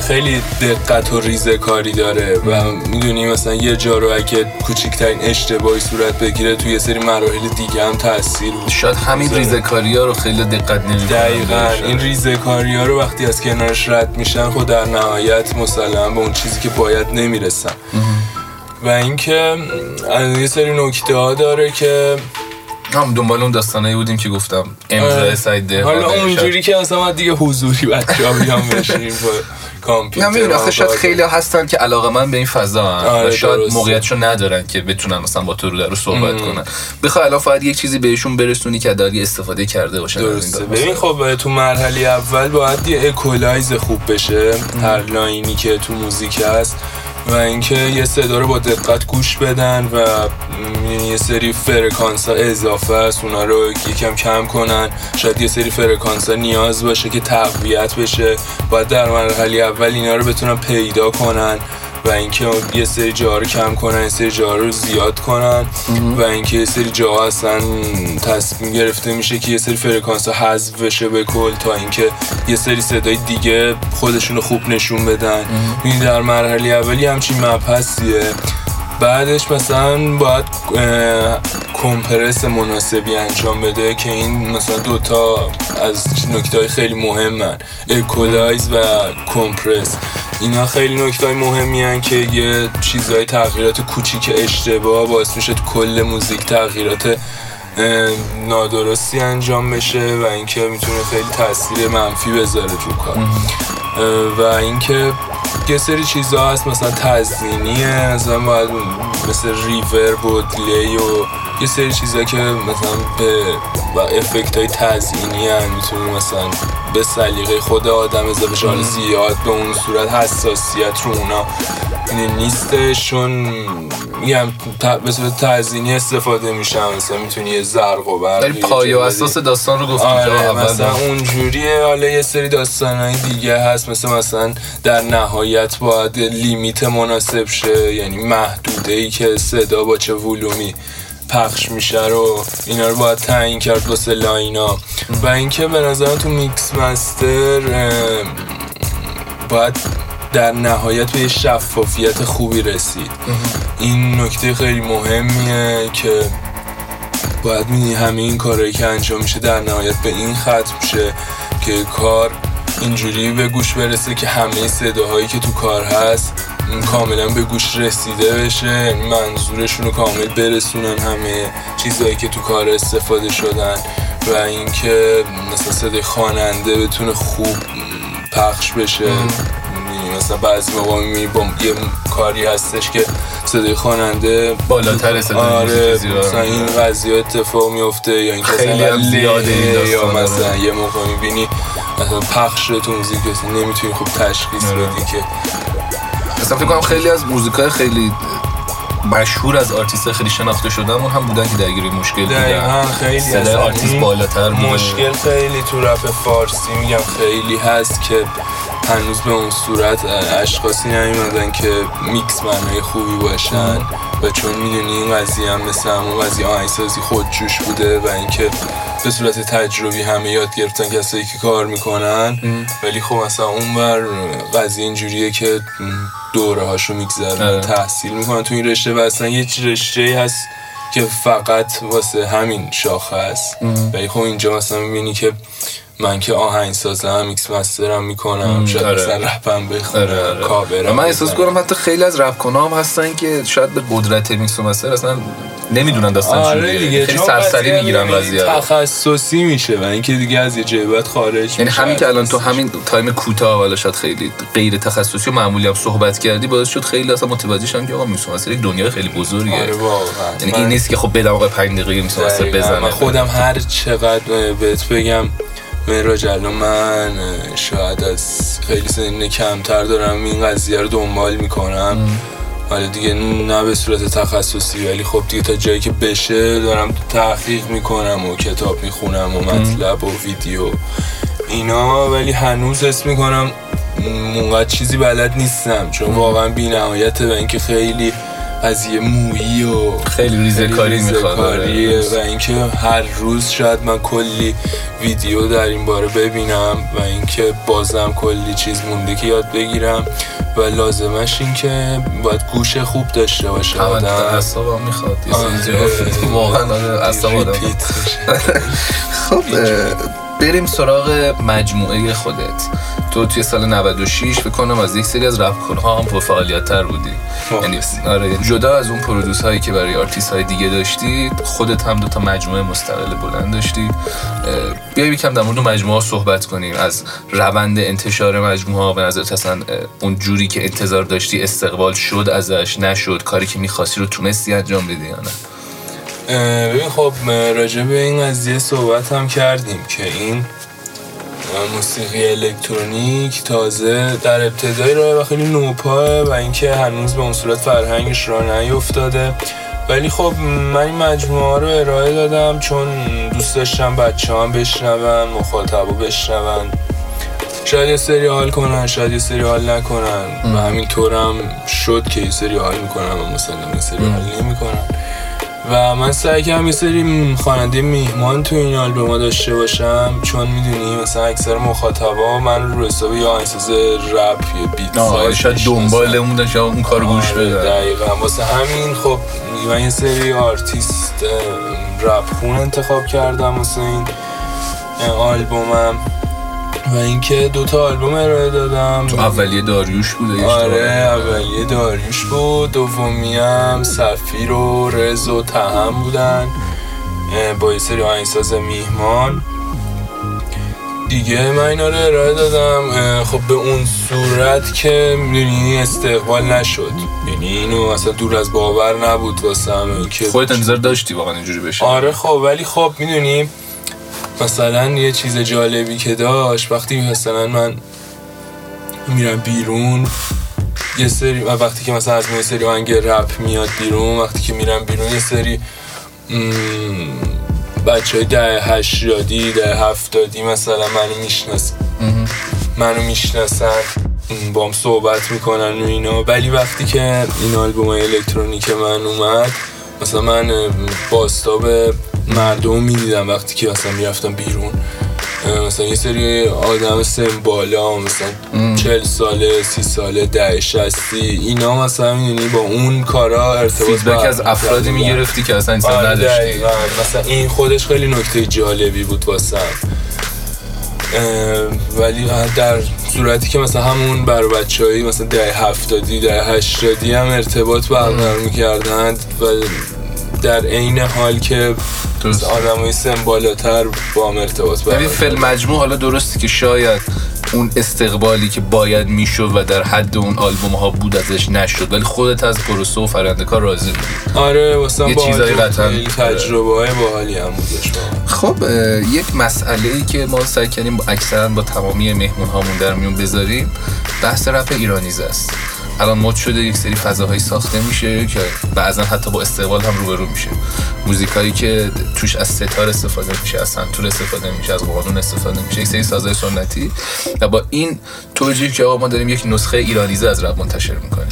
C: خیلی دقت و ریزه کاری داره و می‌دونی مثلا یه جا رو اگه کوچکترین اشتباهی صورت بگیره توی یه سری مراحل دیگه هم تاثیر
B: شاید همین ریزه کاری ها رو خیلی دقت نمی
C: دقیقا. این ریزه کاری ها رو وقتی از کنارش رد میشن خود در نهایت مسلم به اون چیزی که باید نمی‌رسن. و اینکه یه سری نکته ها داره که
B: هم دنبال اون داستانایی بودیم که گفتم. امضای آره. سعید
C: حالا اونجوری که اصلا دیگه حضوری بچه ها بیان بشیم. [LAUGHS]
B: کامپیوتر آخه شاید خیلی هستن که علاقه من به این فضا آره و شاید موقعیتشو ندارن که بتونن مثلا با تو رو در صحبت کنن. بخوای الان فقط یک چیزی بهشون برسونی که داری استفاده کرده باشن.
C: درسته. ببین خب تو مرحله اول باید یه equalize خوب بشه. هر line ی که تو موزیک هست. و اینکه یه صدا رو با دقت گوش بدن و یه سری فرکانس ها اضافه است اونا رو یکم کم کنن. شاید یه سری فرکانس ها نیاز باشه که تقویت بشه. باید در مرحله اول اینا رو بتونن پیدا کنن. و اینکه یه سری جاها رو کم کنن یه سری جاها رو زیاد کنن و اینکه یه سری جاها اصلا تصمیم گرفته میشه که یه سری فرکانس ها حذف بشه به کل تا اینکه یه سری صدای دیگه خودشون رو خوب نشون بدن. این در مرحله اولی همچین مبحثیه بعدش مثلا باید کمپرس مناسبی انجام بده که این مثلا دوتا از نکته های خیلی مهمن. اکولایز و کمپرس. اینا خیلی نکته مهمی هن که یه چیزهای تغییرات کوچیک اشتباه باعث میشه کل موزیک تغییرات نادرستی انجام بشه و اینکه می‌تونه خیلی تاثیر منفی بذاره تو کار. و اینکه یه سری چیزها هست مثلا تزینیه مثلا باید مثل ریور و دیلی و یه سری چیزا که مثلا به و افکت های تزیینی هم می‌تونه مثلا به سلیقه خود آدم اضافه حال زیاد به اون صورت حساسیت رو اونا نیستشون. میگم به صورت تزیینی استفاده میشن مثلا می‌تونی یه زرق و برق
B: ولی پایه و اساس داستان رو گفتم
C: آره مثلا اونجوریه. حالا یه سری داستانهای دیگه هست مثل مثلا در نهایت باید limit مناسب شه یعنی محدوده ای که صدا با چه ولومی پخش میشه رو اینا رو باید تعیین کرد واسه line ا و اینکه به نظر تو mix master باید در نهایت به شفافیت خوبی رسید. این نکته خیلی مهمیه که باید می‌دونی همه این کارهایی که انجام میشه در نهایت به این ختم شه که کار اینجوری به گوش برسه که همه صداهایی که تو کار هست کاملا به گوش رسیده بشه. منظورشون رو کامل برسونن همه چیزهایی که تو کار استفاده شدن و اینکه مثلا صدای خواننده بتونه خوب پخش بشه. مثلا بعضی موقع می با یه کاری هستش که صدای خواننده
B: بالاتر صدای
C: آره مثلا این قضیه اتفاق میفته یا اینکه
B: خیلی هم زیاده
C: یا مثلا یه موقع می‌بینی مثلا پخش تو موزیک نمی‌تونی خوب تشخیص
B: آره.
C: بدی که
B: مثلا فکر کنم خیلی از موزیکای خیلی مشهور از آرتیست خیلی شناخته شدن هم بودن که درگیر این
C: مشکل
B: بودن.
C: خیلی
B: صدای
C: اصلا
B: آرتیست بالاتر
C: مشکل خیلی تو رپ فارسی میگم خیلی هست که هنوز به اون صورت اشخاصی نیومدن که میکس معنای خوبی باشن و چون می‌دونی این قضیه هم مثل همون قضیه آهنگسازی خودجوش بوده و اینکه به صورت تجربی همه یاد گرفتن کسایی که کار می‌کنن ولی خب مثلا اون بر قضیه اینجوریه که دوره هاشو میگذرن
B: آره.
C: تحصیل می‌کنن. تو این رشته و اصلا یه رشته هست که فقط واسه همین شاخه است. ولی خب اینجا مثلا می‌بینی که من که آهنگ سازم mix master م می‌کنم شاید
B: آره.
C: مثلا رپم بخونم
B: آره آره. من احساس
C: بزنم.
B: کنم حتی خیلی از رپ هم هستن که شاید به قدرت میکس و master اصلا نمی‌دونن داستان
C: آره. دیگه
B: خیلی سرسری می‌گیرن قضیه رو.
C: تخصصی میشه و اینکه دیگه از یه جیبت خارج
B: یعنی. همین که الان تو همین تایم کوتاه والا شاید خیلی غیر تخصصی و معمولی هم صحبت کردی باعث شد خیلی اصلا متوجه شدن که آقا mix master یک دنیای خیلی بزرگیه
C: آره واقعا
B: یعنی این نیست که خب بدم آقا 5 دقیقه میکس مستر
C: من خودم هر چقدر بهت بگم مهراج الان من. شاید از خیلی سن کمتر دارم. این قضیه رو دنبال می‌کنم. حالا دیگه نه به صورت تخصصی ولی خب دیگه تا جایی که بشه دارم تحقیق می‌کنم و کتاب می‌خونم و مطلب و ویدیو اینا. ولی هنوز اسم می‌کنم اونقدر چیزی بلد نیستم چون واقعا بی نهایته و اینکه خیلی قضیه مویی و
B: خیلی ریزه کاری می‌خواد آره.
C: و اینکه هر روز شاید من کلی ویدیو در این باره ببینم و اینکه بازم کلی چیز مونده که یاد بگیرم و لازمش این که باید گوش خوب داشته باشه آدم
B: اعصابم می‌خواد یه
C: آره. [LAUGHS]
B: واقعا آره،
C: ریپیت میشه. [LAUGHS]
B: خب بریم سراغ مجموعه خودت. تو توی سال 96 فکر کنم از یک سری از رپ ها هم پرفعالیت تر بودی یعنی آره یعنی جدا از اون produce هایی که برای آرتیست های دیگه داشتی خودت هم دو تا مجموعه مستقل بلند داشتی. اه، بیایم یکم در مورد مجموعه ها صحبت کنیم. از روند انتشار مجموعه ها به نظرت اصلا اون جوری که انتظار داشتی استقبال شد ازش نشد کاری که می‌خواستی رو تونستی انجام بدی یا نه؟
C: ببین خب راجع به این قضیه صحبت هم کردیم که این موسیقی الکترونیک تازه در ابتدای راه و خیلی نوپائه و اینکه هنوز به اون صورت فرهنگش راه نیفتاده. ولی خب من این مجموعه رو ارائه دادم چون دوست داشتم بچه هم بشنون مخاطبا بشنون. شاید یه سری حال کنن شاید یه سری حال نکنن. و همینطورم شد که یه سری حال می‌کنن و مثلا یه سری حال نمی‌کنن. و من سعی کردم یه سری خواننده میهمان تو این آلبوم داشته باشم چون می‌دونی مثلا اکثر مخاطبا من رو حساب یا آهنگساز رپ یا بیت ساز
B: شاید. دنبال اون داشت اون کار گوش
C: آره،
B: بدن.
C: دقیقا. واسه همین خب من یه سری آرتیست رپ خون انتخاب کردم واسه این آلبومم. و اینکه دوتا آلبوم ارائه دادم.
B: تو اولیه داریوش بوده
C: آره اولیه داریوش بود. دومی هم سفیر و رز و تهم بودن با یه سری آهنگساز میهمان. دیگه من اینا رو ارائه دادم. خب به اون صورت که می‌دونی استقبال نشد. یعنی اینو اصلا دور از باور نبود واسه همه که
B: خودت انتظار داشتی واقعا اینجوری بشه
C: آره خب ولی خب می‌دونی مثلا یه چیز جالبی که داشت وقتی مثلا من میرم بیرون یه سری وقتی که مثلا از یه سری آهنگ رپ میاد بیرون وقتی که میرم بیرون یه سری بچه های ده هشتادی ده هفتادی مثلا منو می‌شناسن منو می‌شناسن با هم صحبت می‌کنن و اینا. ولی وقتی که این آلبوم های الکترونیک من اومد مثلا من باستاب مردم می‌دیدم وقتی که مثلا می‌رفتم بیرون. مثلا یه سری آدم سن بالا مثلا چل ساله سی ساله ده شستی اینا مثلا می‌دونی با اون کارا ارتباط
B: فیدبک از افرادی
C: کردن.
B: می‌گرفتی که اصلا انتظار
C: آره
B: نداشتی.
C: مثلا این خودش خیلی نکته جالبی بود واسم. ولی در صورتی که مثلا همون بر بچه مثلا ده هفتادی ده هشتادی هم ارتباط برقرار می‌کردند و در عین حال که
B: درست.
C: آدم های سن بالاتر با هم ارتباط برقرار
B: فیلم مجموع حالا درستی که شاید اون استقبالی که باید می‌شد و در حد اون آلبوم ها بود ازش نشد ولی خودت از پروسه و فرنده کار راضی بودی
C: آره واسه
B: یه چیزایی قطعاً-
C: خیلی تجربه های باحالی هم بودش.
B: خب یک مسئله ای که ما سعی کردیم با اکثرا با تمامی مهمون هامون در میون بذاریم بحث رپ ایرانیز است الان مد شده یک سری فضاهایی ساخته میشه که بعضا حتی با استقبال هم روبرو میشه. موزیکایی که توش از ستار استفاده میشه از سنتور استفاده میشه از قانون استفاده میشه یک سری سازهای سنتی. و با این توجیه که ما داریم یک نسخه ایرانیزه از رپ منتشر می‌کنیم.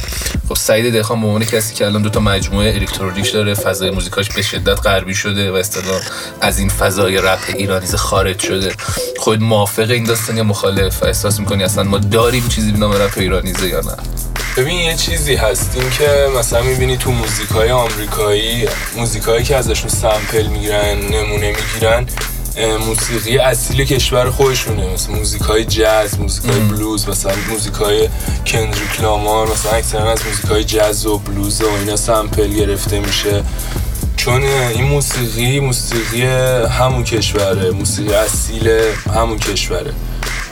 B: خب سعید دهخان به عنوان کسی که الان دو تا مجموعه الکترونیک داره فضای موزیکاش به شدت غربی شده و اصطلاح از این فضای رپ ایرانیزه خارج شده. خود موافق این داستان یا مخالف؟ احساس می‌کنی اصلا ما داریم چیزی به نام رپ ایرانیزه یا نه؟
C: ببین یه چیزی هستیم که مثلا می‌بینی تو موزیکای آمریکایی موزیکایی که ازشون سمپل می‌گیرن نمونه می‌گیرن موسیقی اصیل کشور خودشونه. مثل موزیکای جاز موزیکای بلوز مثلا موزیکای کندریک لامار مثلا اکثرا از موزیکای جاز و بلوز و اینا سمپل گرفته میشه. چون این موسیقی موسیقی همون کشوره. موسیقی اصیل همون کشوره.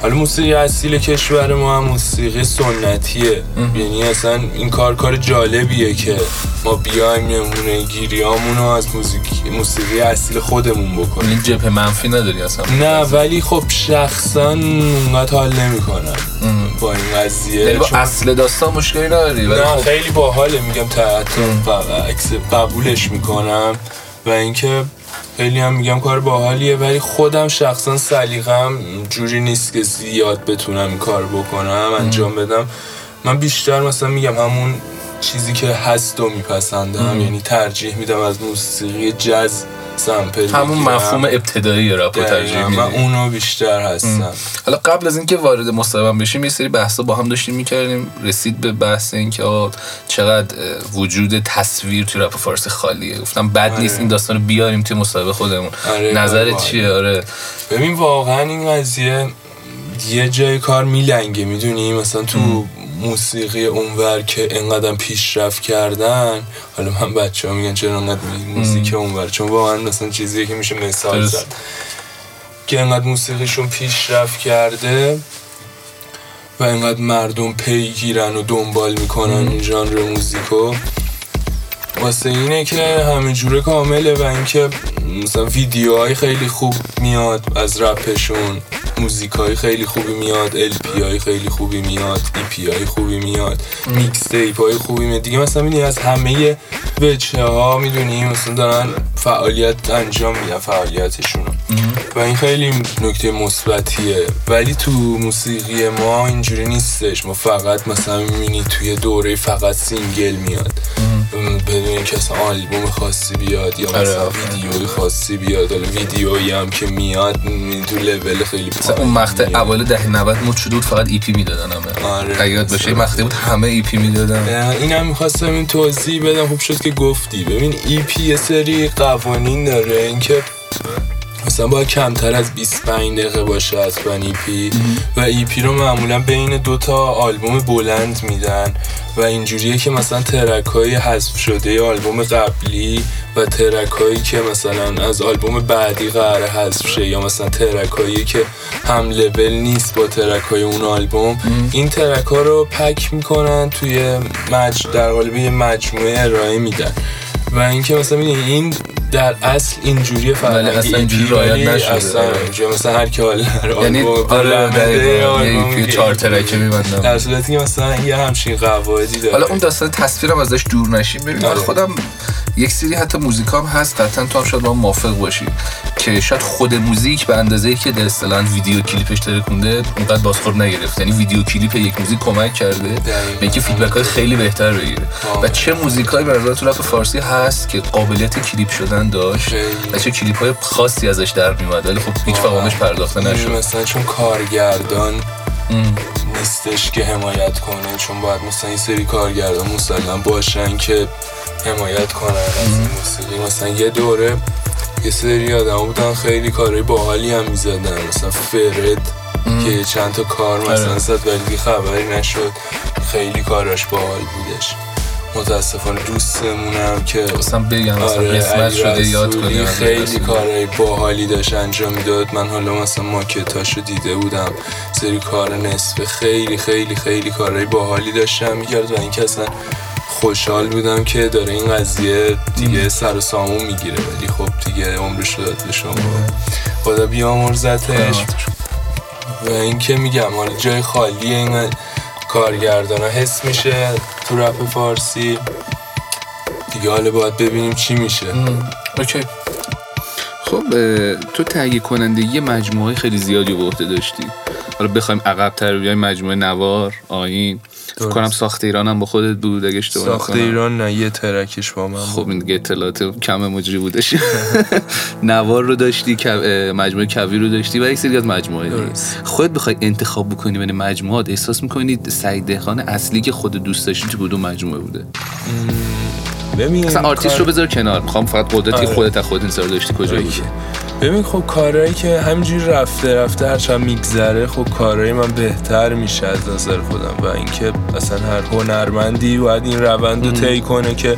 C: حالا موسیقی اصیل کشور ما هم موسیقی سنتیه. یعنی اصلا این کار کار جالبیه که ما بیایم نمونه گیریامون رو از موسیقی, موسیقی اصیل خودمون بکنیم.
B: این جبه منفی نداری اصلا؟
C: نه ولی خب شخصا اونقدر حال نمی‌کنم. با این قضیه
B: یعنی با اصل داستان مشکلی نداری؟
C: نه
B: خب
C: خیلی باحاله. میگم تا قبولش می‌کنم و اینکه خیلی هم میگم کار باحالیه ولی خودم شخصا سلیقم جوری نیست که زیاد بتونم کار بکنم انجام بدم. من بیشتر مثلا میگم همون چیزی که هست و میپسندم یعنی ترجیح میدم از موسیقی جز سمپل
B: همون مفهوم ابتدایی رپ رو ترجیح
C: من اونو بیشتر هستم.
B: حالا قبل از اینکه وارد مصاحبه بشیم یه سری بحثا با هم داشتیم می‌کردیم. رسید به بحث اینکه چقدر وجود تصویر توی رپ فارسی خالیه. گفتم بد نیست این داستان رو بیاریم توی مصاحبه خودمون.
C: آره،
B: نظرت
C: آره.
B: چیه؟ آره.
C: ببین واقعا این قضیه یه جای کار میلنگه می‌دونی؟ مثلا تو موسیقی اونور که انقدر پیشرفت کردن. حالا من بچه ها میگن چرا انقدر موسیقی اونور چون واقعا مثلا چیزیه که میشه مثال. زد. که انقدر موسیقیشون پیشرفت کرده و انقدر مردم پیگیرن و دنبال می‌کنن این ژانر موزیکو. واسه اینه که همه جوره کامله و اینکه مثلا ویدیوهای خیلی خوب میاد از رپشون. موزیکای خیلی خوبی میاد LP های خیلی خوبی میاد EP های خوبی میاد میکس تیپ های خوبی میاد. دیگه مثلا می‌دونی از همه وجه ها می‌دونی مثلا دارن فعالیت انجام میدن فعالیتشون. و این خیلی نکته مثبتیه. ولی تو موسیقی ما اینجوری نیستش. ما فقط مثلا می‌بینی توی دوره فقط single میاد. بدون اینکه اصلا آلبوم خاصی بیاد یا
B: آره،
C: مثلا
B: آفرین.
C: ویدیوی خاصی بیاد. حالا ویدیویی هم که میاد تو لول خیلی
B: مثلا اون مقطع. اول دهه 90 مد شده بود فقط EP می‌دادن همه.
C: آره.
B: یاد باشه یه مقطعی بود همه EP می‌دادن.
C: این هم می‌خواستم این توضیح بدم. خوب شد که گفتی. ببین EP یه سری قوانین داره. اینکه مثلا باید کمتر از 25 دقیقه باشه حتما EP. و EP رو معمولا بین دو تا آلبوم بلند میدن. و اینجوریه که مثلا track های حذف شده آلبوم قبلی و track هایی که مثلا از آلبوم بعدی قرار حذف شه یا مثلا track هایی که هم level نیست با track های اون آلبوم این track ها رو pack می‌کنن توی مج در قالب یه مجموعه ارائه میدن. و اینکه مثلا این در اصل اینجوریه فقط.
B: ولی اصلا اینجوری رعایت نشده.
C: اصلا اینجوری مثلا هر کی حال
B: یعنی آره دقیقاً. یه EP چهار track ه میبندم.
C: در صورتی که مثلا یه همچین قواعدی داره.
B: حالا اون داستان تصویرم ازش دور نشیم ببین. من
C: آره.
B: خودم یک سری حتی موزیکام هست قطعا تو هم شاید با هم موافق باشی که شاید خود موزیک به اندازه که در اصطلاحاً ویدیو کلیپش ترکونده اونقدر بازخورد نگرفت. یعنی ویدیو کلیپ یک موزیک کمک کرده به اینکه feedback های خیلی بهتر بگیره. و چه موزیکایی به نظر تو رپ فارسی هست که قابلیت کلیپ شدن داشت. و چه کلیپ های خاصی ازش در میومد ولی خب هیچ وقت هم بهش پرداخته
C: می‌دونی
B: نشد.
C: مثلا چون کارگردان نیستش که حمایت کنه چون باید مثلا این سری کارگردان مسلم باشن که حمایت کنن از این موسیقی. مثلا یه دوره یه سری آدم بودن خیلی کارهای باحالی هم می‌زدن. مثلا فرد که چند تا کار مثلا
B: آره.
C: زد ولی خبری نشد خیلی کاراش باحال بودش. متاسفانه دوستمونم که
B: اصلا بگم مثلا
C: آره
B: شده یاد کنی
C: خیلی کارهای باحالی داشت انجام می‌داد. من حالا مثلا ماکتاشو دیده بودم. سری کار نصفه خیلی خیلی خیلی کارهای باحالی داشتم می‌کرد و اینکه اصلا خوشحال بودم که داره این قضیه دیگه سر و سامون می‌گیره. ولی خب دیگه عمرش رو داد به شما. خدا بیامرزتش. و اینکه میگم حالا جای خالی این کارگردان حس میشه تو رپ فارسی. دیگه حالا باید ببینیم چی میشه.
B: اوکی. خب تو تهیه کننده یه مجموعه خیلی زیادی به عهده داشتی. حالا بخوایم عقب تر بیایم مجموعه نوار آین فکر کنم ساخت ایران هم با خودت بود اگه اشتباه
C: ساخت. ایران نه یه ترکش با من
B: خب این دیگه اطلاعات کم مجری بودش. [LAUGHS] نوار رو داشتی مجموعه کویر رو داشتی و یک سری از مجموعه. خودت بخوای انتخاب بکنی بین مجموعات احساس می‌کنی سعید دهقان اصلی که خود دوست داشتی تو کدوم مجموعه بوده؟
C: ببین
B: مثلا آرتیست
C: کار-
B: رو بذار کنار. می‌خوام فقط قدرتی
C: آره.
B: خودت از خودت انتظار داشتی کجا
C: اوکی.
B: بوده
C: ببین خب کارهایی که همینجوری رفته رفته هرچند میگذره خب کارهای من بهتر میشه از نظر خودم. و اینکه اصلا هر هنرمندی باید این روند رو طی کنه که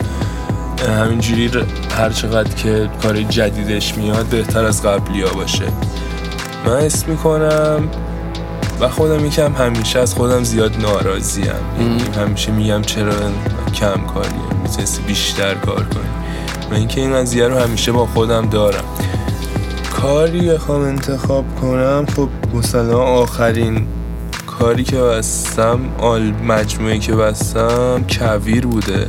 C: همینجوری هر چقدر که کار جدیدش میاد بهتر از قبلی ها باشه. من اسم می‌کنم و خودم یکم همیشه از خودم زیاد ناراضیم. یعنی همیشه میگم چرا کم کاریه می‌تونستی بیشتر کار کنی. و اینکه این قضیه رو همیشه با خودم دارم. کاری بخوام انتخاب کنم خب مثلا آخرین کاری که بستم آل مجموعه که بستم کویر بوده.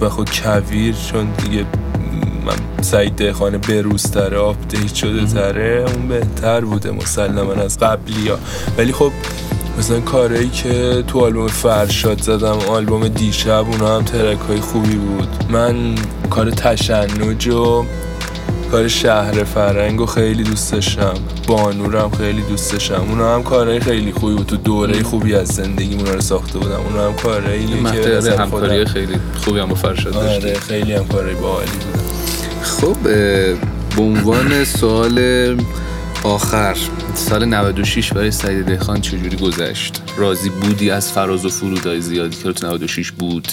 C: و خب کویر چون دیگه من سعید دهقانه بروزتره update شده تره. اون بهتر بوده مسلما از قبلی ها ولی خب مثلا کارهایی که تو آلبوم فرشاد زدم آلبوم دیشب اونا هم track های خوبی بود. من کار تشنج و کار شهر فرنگ رو خیلی دوست داشتم. بانورم خیلی دوست داشتم. اونا هم کارهای خیلی خوبی بود. تو دوره خوبی از زندگی اونا رو ساخته بودم. اونا هم کارهایی که
B: همکاری خیلی خوبی هم با فرشاد داشتی
C: آره خیلی هم کارهای باحالی بودم
B: خب به عنوان سوال آخر سال 96 برای سعید دهخان چجوری گذشت؟ راضی بودی از فراز و فرودهای زیادی که تو 96 بود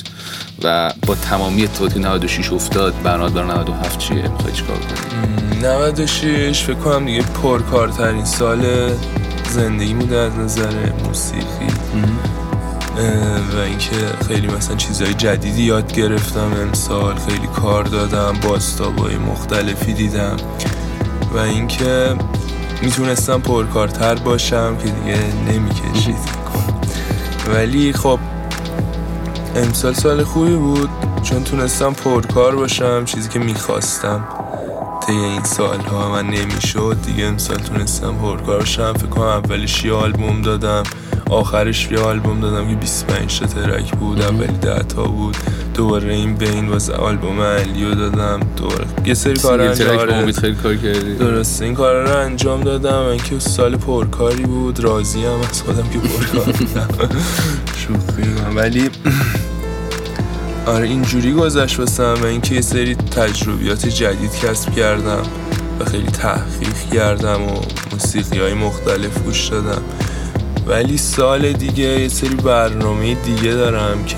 B: و با تمامی اتفاقاتی که 96 افتاد برنامه برای 97 چیه؟ می‌خوای چیکار کنی؟
C: 96 فکر کنم دیگه پرکارترین سال زندگی بوده از نظر موسیقی. و اینکه خیلی مثلا چیزهای جدیدی یاد گرفتم امسال خیلی کار دادم باستابای مختلفی دیدم. و اینکه می‌تونستم پرکارتر باشم که دیگه نمی‌کشید. ولی خب امسال سال خوبی بود. چون تونستم پرکار باشم چیزی که می‌خواستم طی این سالها من نمی‌شد دیگه امسال تونستم پرکار باشم. فکر کنم اولش یه آلبوم دادم. آخرش یه آلبوم دادم که 25 تا ترک بود اولی ده تا بود. دوباره این بین واسه آلبوم علیو دادم. دوباره یه سری کار انجام
B: امید خیلی کار کردی.
C: درسته این کار رو انجام دادم. و اینکه سال پرکاری بود راضی هم از خودم که پرکار بودم. [LAUGHS] شوخی من. ولی [CLEARS THROAT] آره اینجوری گذشت واسم و اینکه یه سری تجربیات جدید کسب کردم و خیلی تحقیق کردم و موسیقی های مختلف گوش دادم. ولی سال دیگه یه سری برنامه دیگه دارم که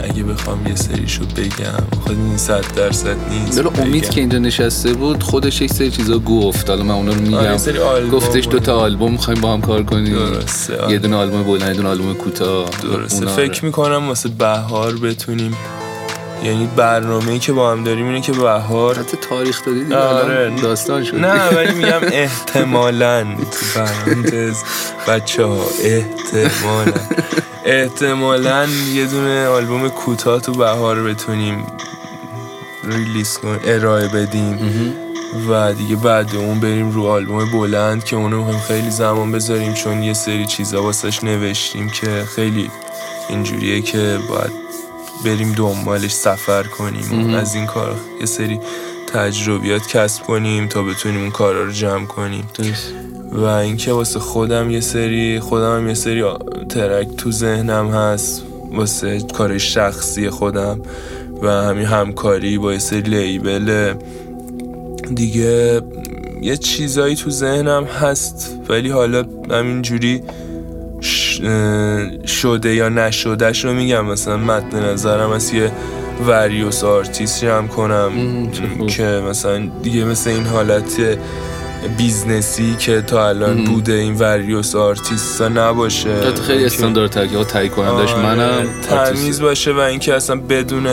C: اگه بخوام یه سریشو بگم خود این صد درصد نیست
B: دلو امید. که اینجا نشسته بود خودش یک سری چیزا گفت. حالا من اونا رو
C: آره،
B: میگم. گفتش دو تا آلبوم می‌خوایم با هم کار کنیم.
C: درسته آره.
B: یه دونه آلبوم بلند یه دونه آلبوم کوتاه.
C: درسته. فکر می‌کنم واسه بهار بتونیم یعنی برنامه که با هم داریم اینه که بهار
B: حتی تاریخ دادی
C: آره.
B: داستان شد.
C: نه ولی میگم احتمالا. پرانتز بچه ها احتمالا. احتمالا یه دونه آلبوم کوتاه تو بهار بتونیم ریلیز کنیم ارائه بدیم. و دیگه بعد اون بریم رو آلبوم بلند که اونو هم خیلی زمان بذاریم چون یه سری چیزا واسش نوشتیم که خیلی اینجوریه که باید بریم دنبالش سفر کنیم. و از این کار یه سری تجربیات کسب کنیم تا بتونیم اون کارا رو جمع کنیم.
B: درست.
C: و اینکه واسه خودم یه سری خودم هم یه سری ترک تو ذهنم هست. واسه کار شخصی خودم و همین همکاری با یه سری لیبل. دیگه یه چیزایی تو ذهنم هست. ولی حالا همینجوری ش- اه، شده یا نشدهش رو میگم مثلا مد نظرم از یه various artist جمع کنم. که مثلا دیگه مثل این حالت business ی که تا الان بوده این various artist نباشه
B: خیلی استاندارد که تهیه کنندش منم
C: تمیز. باشه و اینکه اصلا بدون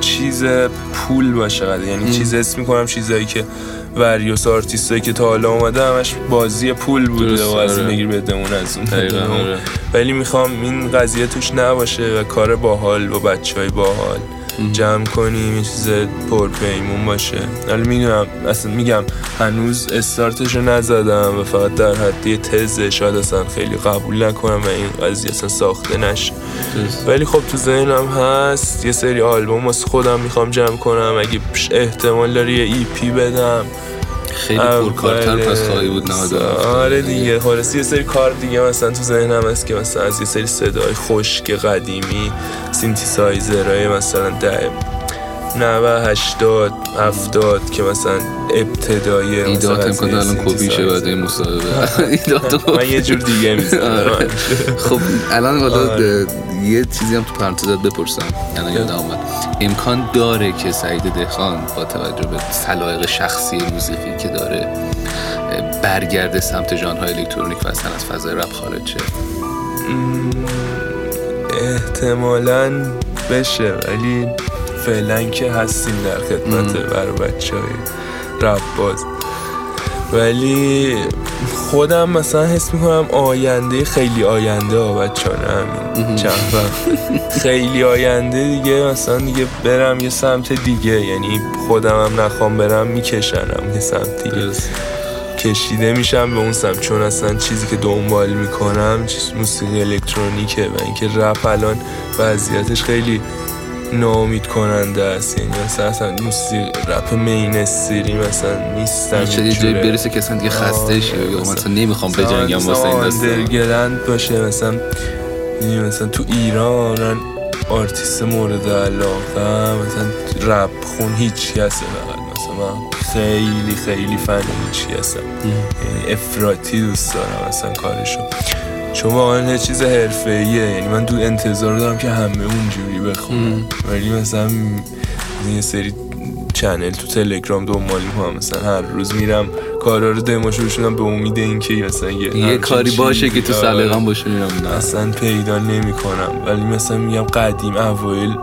C: چیز پول باشه. یعنی چیز اسم می‌کنم چیزایی که وریوس آرتیستایی که تا حالا اومده همش بازی پول بوده و از. بگیر بده اون از اون.
B: آره.
C: ولی می‌خوام این قضیه توش نباشه و کار باحال با بچه های باحال جمع کنیم یه چیز پرپیمون باشه. حالا می‌دونم اصلا میگم هنوز استارتش رو نزدم و فقط در حد یه تزه شاید اصلا خیلی قبول نکنم و این قضیه اصلا ساخته نشه. ولی خب تو ذهنم هست یه سری آلبوم واسه خودم می‌خوام جمع کنم. اگه احتمال داره یه ای پی بدم
B: خیلی پرکارتر پس خواهی بود نهاد
C: آره دیگه. خلاص یه سری کار دیگه مثلا تو ذهنم هست که مثلا از یه سری صدای خشک قدیمی سینتی سایزرهای مثلا ده 90 80 70 که مثلا ابتدای
B: ایدات امکان الان کپیشه
C: synthesizer.
B: بعد این مصاحبه. [LAUGHS] ایدات
C: من یه جور دیگه می‌زنم.
B: آره. خب الان حالا
C: آره.
B: یه چیزی هم تو پرانتزت بپرسم. الان یادم آمد امکان داره که سعید دهخان با توجه به سلایق شخصی موسیقی که داره برگرده سمت ژانرهای الکترونیک و اصلا از فضای رپ خارج شه؟
C: احتمالا بشه ولی فعلا که هستیم در خدمت برای بچه های رپ باز. ولی خودم مثلا حس می‌کنم آینده خیلی آینده ها بچه همین چند وقت خیلی آینده دیگه مثلا دیگه برم یه سمت دیگه یعنی خودم هم نخوام برم میکشنم یه سمت دیگه. کشیده میشم به اون سمت چون اصلا چیزی که دنبال می‌کنم چیز موسیقی الکترونیکه و اینکه رپ الان وضعیتش خیلی ناامید کننده است. یعنی مثلا اصلا موسیقی رپ مینستری مثلا نیستم
B: چه یه جایی برسه که اصلا دیگه خسته شه یا مثلا نمی‌خوام بجنگم واسه این داستان.
C: باشه مثلا می‌دونی مثلا تو ایران آرتیست مورد علاقه مثلا رپ خون هیچ کسه فقط مثلا من خیلی خیلی فن هیچ هستم یعنی افراطی دوست دارم مثلا کارشو. چون واقعا یه چیز حرفه یعنی من دو انتظار دارم که همه اونجوری بخونن. ولی مثلا یه سری channel تو تلگرام دنبال می‌کنم مثلا هر روز میرم کارا رو دموشو بشونم به امید اینکه مثلا یه,
B: یه کاری باشه که تو
C: چیزی-
B: سلیقه‌ام باشه میرم.
C: اصلا پیدا نمی کنم ولی مثلا میگم قدیم اوایل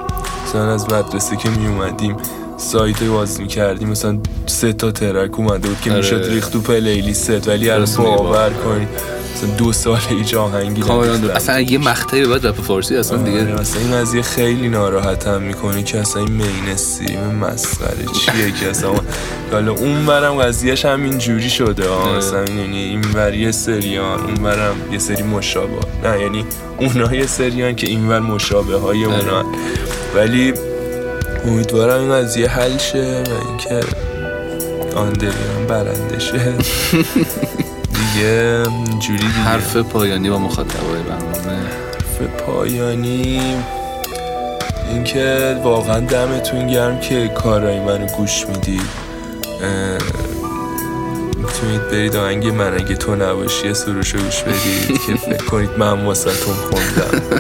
C: مثلا از مدرسه که می اومدیم سایت باز می کردیم مثلا سه تا ترک اومده بود که
B: آره.
C: می‌شد ریخت تو پلیلیست. ولی الان باور. کنید مثلا دو سال هیچ آهنگی.
B: درست. اصلا یه مقطعی بعد رپ فارسی اصلا
C: آره،
B: دیگه
C: مثلا این قضیه خیلی ناراحتم می‌کنه که اصلا این مینستریم مسخره چیه که اصلا حالا اون برم قضیهش همین جوری شده
B: آره.
C: مثلا یعنی این یه سریان اون برم یه سری مشابه نه یعنی اونا یه سریان که این ور مشابه های اونا ولی امیدوارم این قضیه حل شه و اینکه آندریان برنده شه [LAUGHS] دیگه جوری دیگه.
B: حرف پایانی با مخاطبای برنامه.
C: حرف پایانی. اینکه واقعا دمتون گرم که کارای منو گوش می‌دید اه، می‌تونید برید آهنگ من. اگه تو نباشی سروشو گوش بدید [LAUGHS] که فکر کنید من واسهتون خوندم.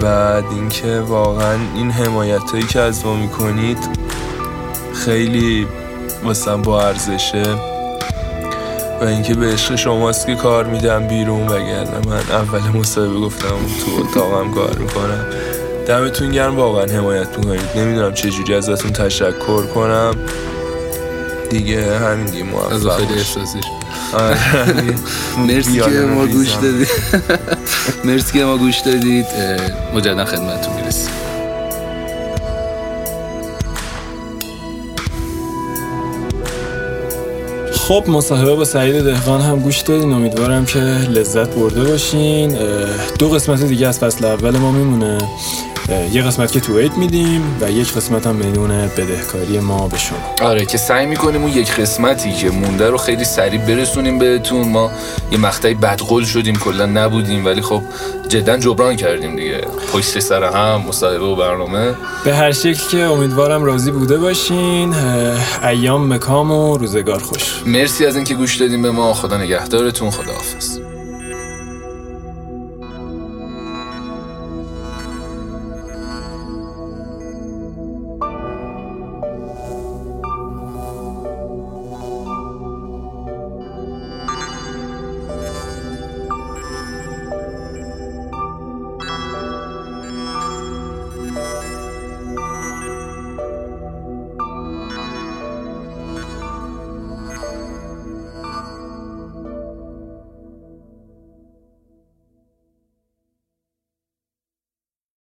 C: بعد اینکه واقعا این حمایت هایی که از ما می‌کنید خیلی واسم با ارزشه. و اینکه به عشق شماست که کار میدم بیرون وگرنه من اول مصاحبه گفتم تو اتاقم کار می‌کنم. دمتون گرم واقعا حمایت می‌کنید. نمی‌دونم چجوری ازتون تشکر کنم. دیگه همین دیگه
B: از
C: موفق
B: خیلی. احساسیش
C: آره. [LAUGHS] [LAUGHS]
B: مرسی که ما گوش. دادید مرسی که ما گوش دادید. مجددا خدمتتون می‌رسیم.
A: خب مصاحبه با سعید دهقان هم گوش دادین. امیدوارم که لذت برده باشین. دو قسمت دیگه از فصل اول ما میمونه. یه قسمت که تو عید میدیم و یک قسمت هم بدون بدهکاری ما به شما.
B: آره که سعی می‌کنیم اون یک قسمتی که مونده رو خیلی سریع برسونیم بهتون. ما یه مقطعی بدقول شدیم کلا نبودیم ولی خب جدا جبران کردیم دیگه. پشت سر هم مصاحبه و برنامه.
A: به هر شکل که امیدوارم راضی بوده باشین. ایام مکام و روزگار خوش.
B: مرسی از اینکه گوش دادیم به ما. خدا نگهدارتون. خداحافظ.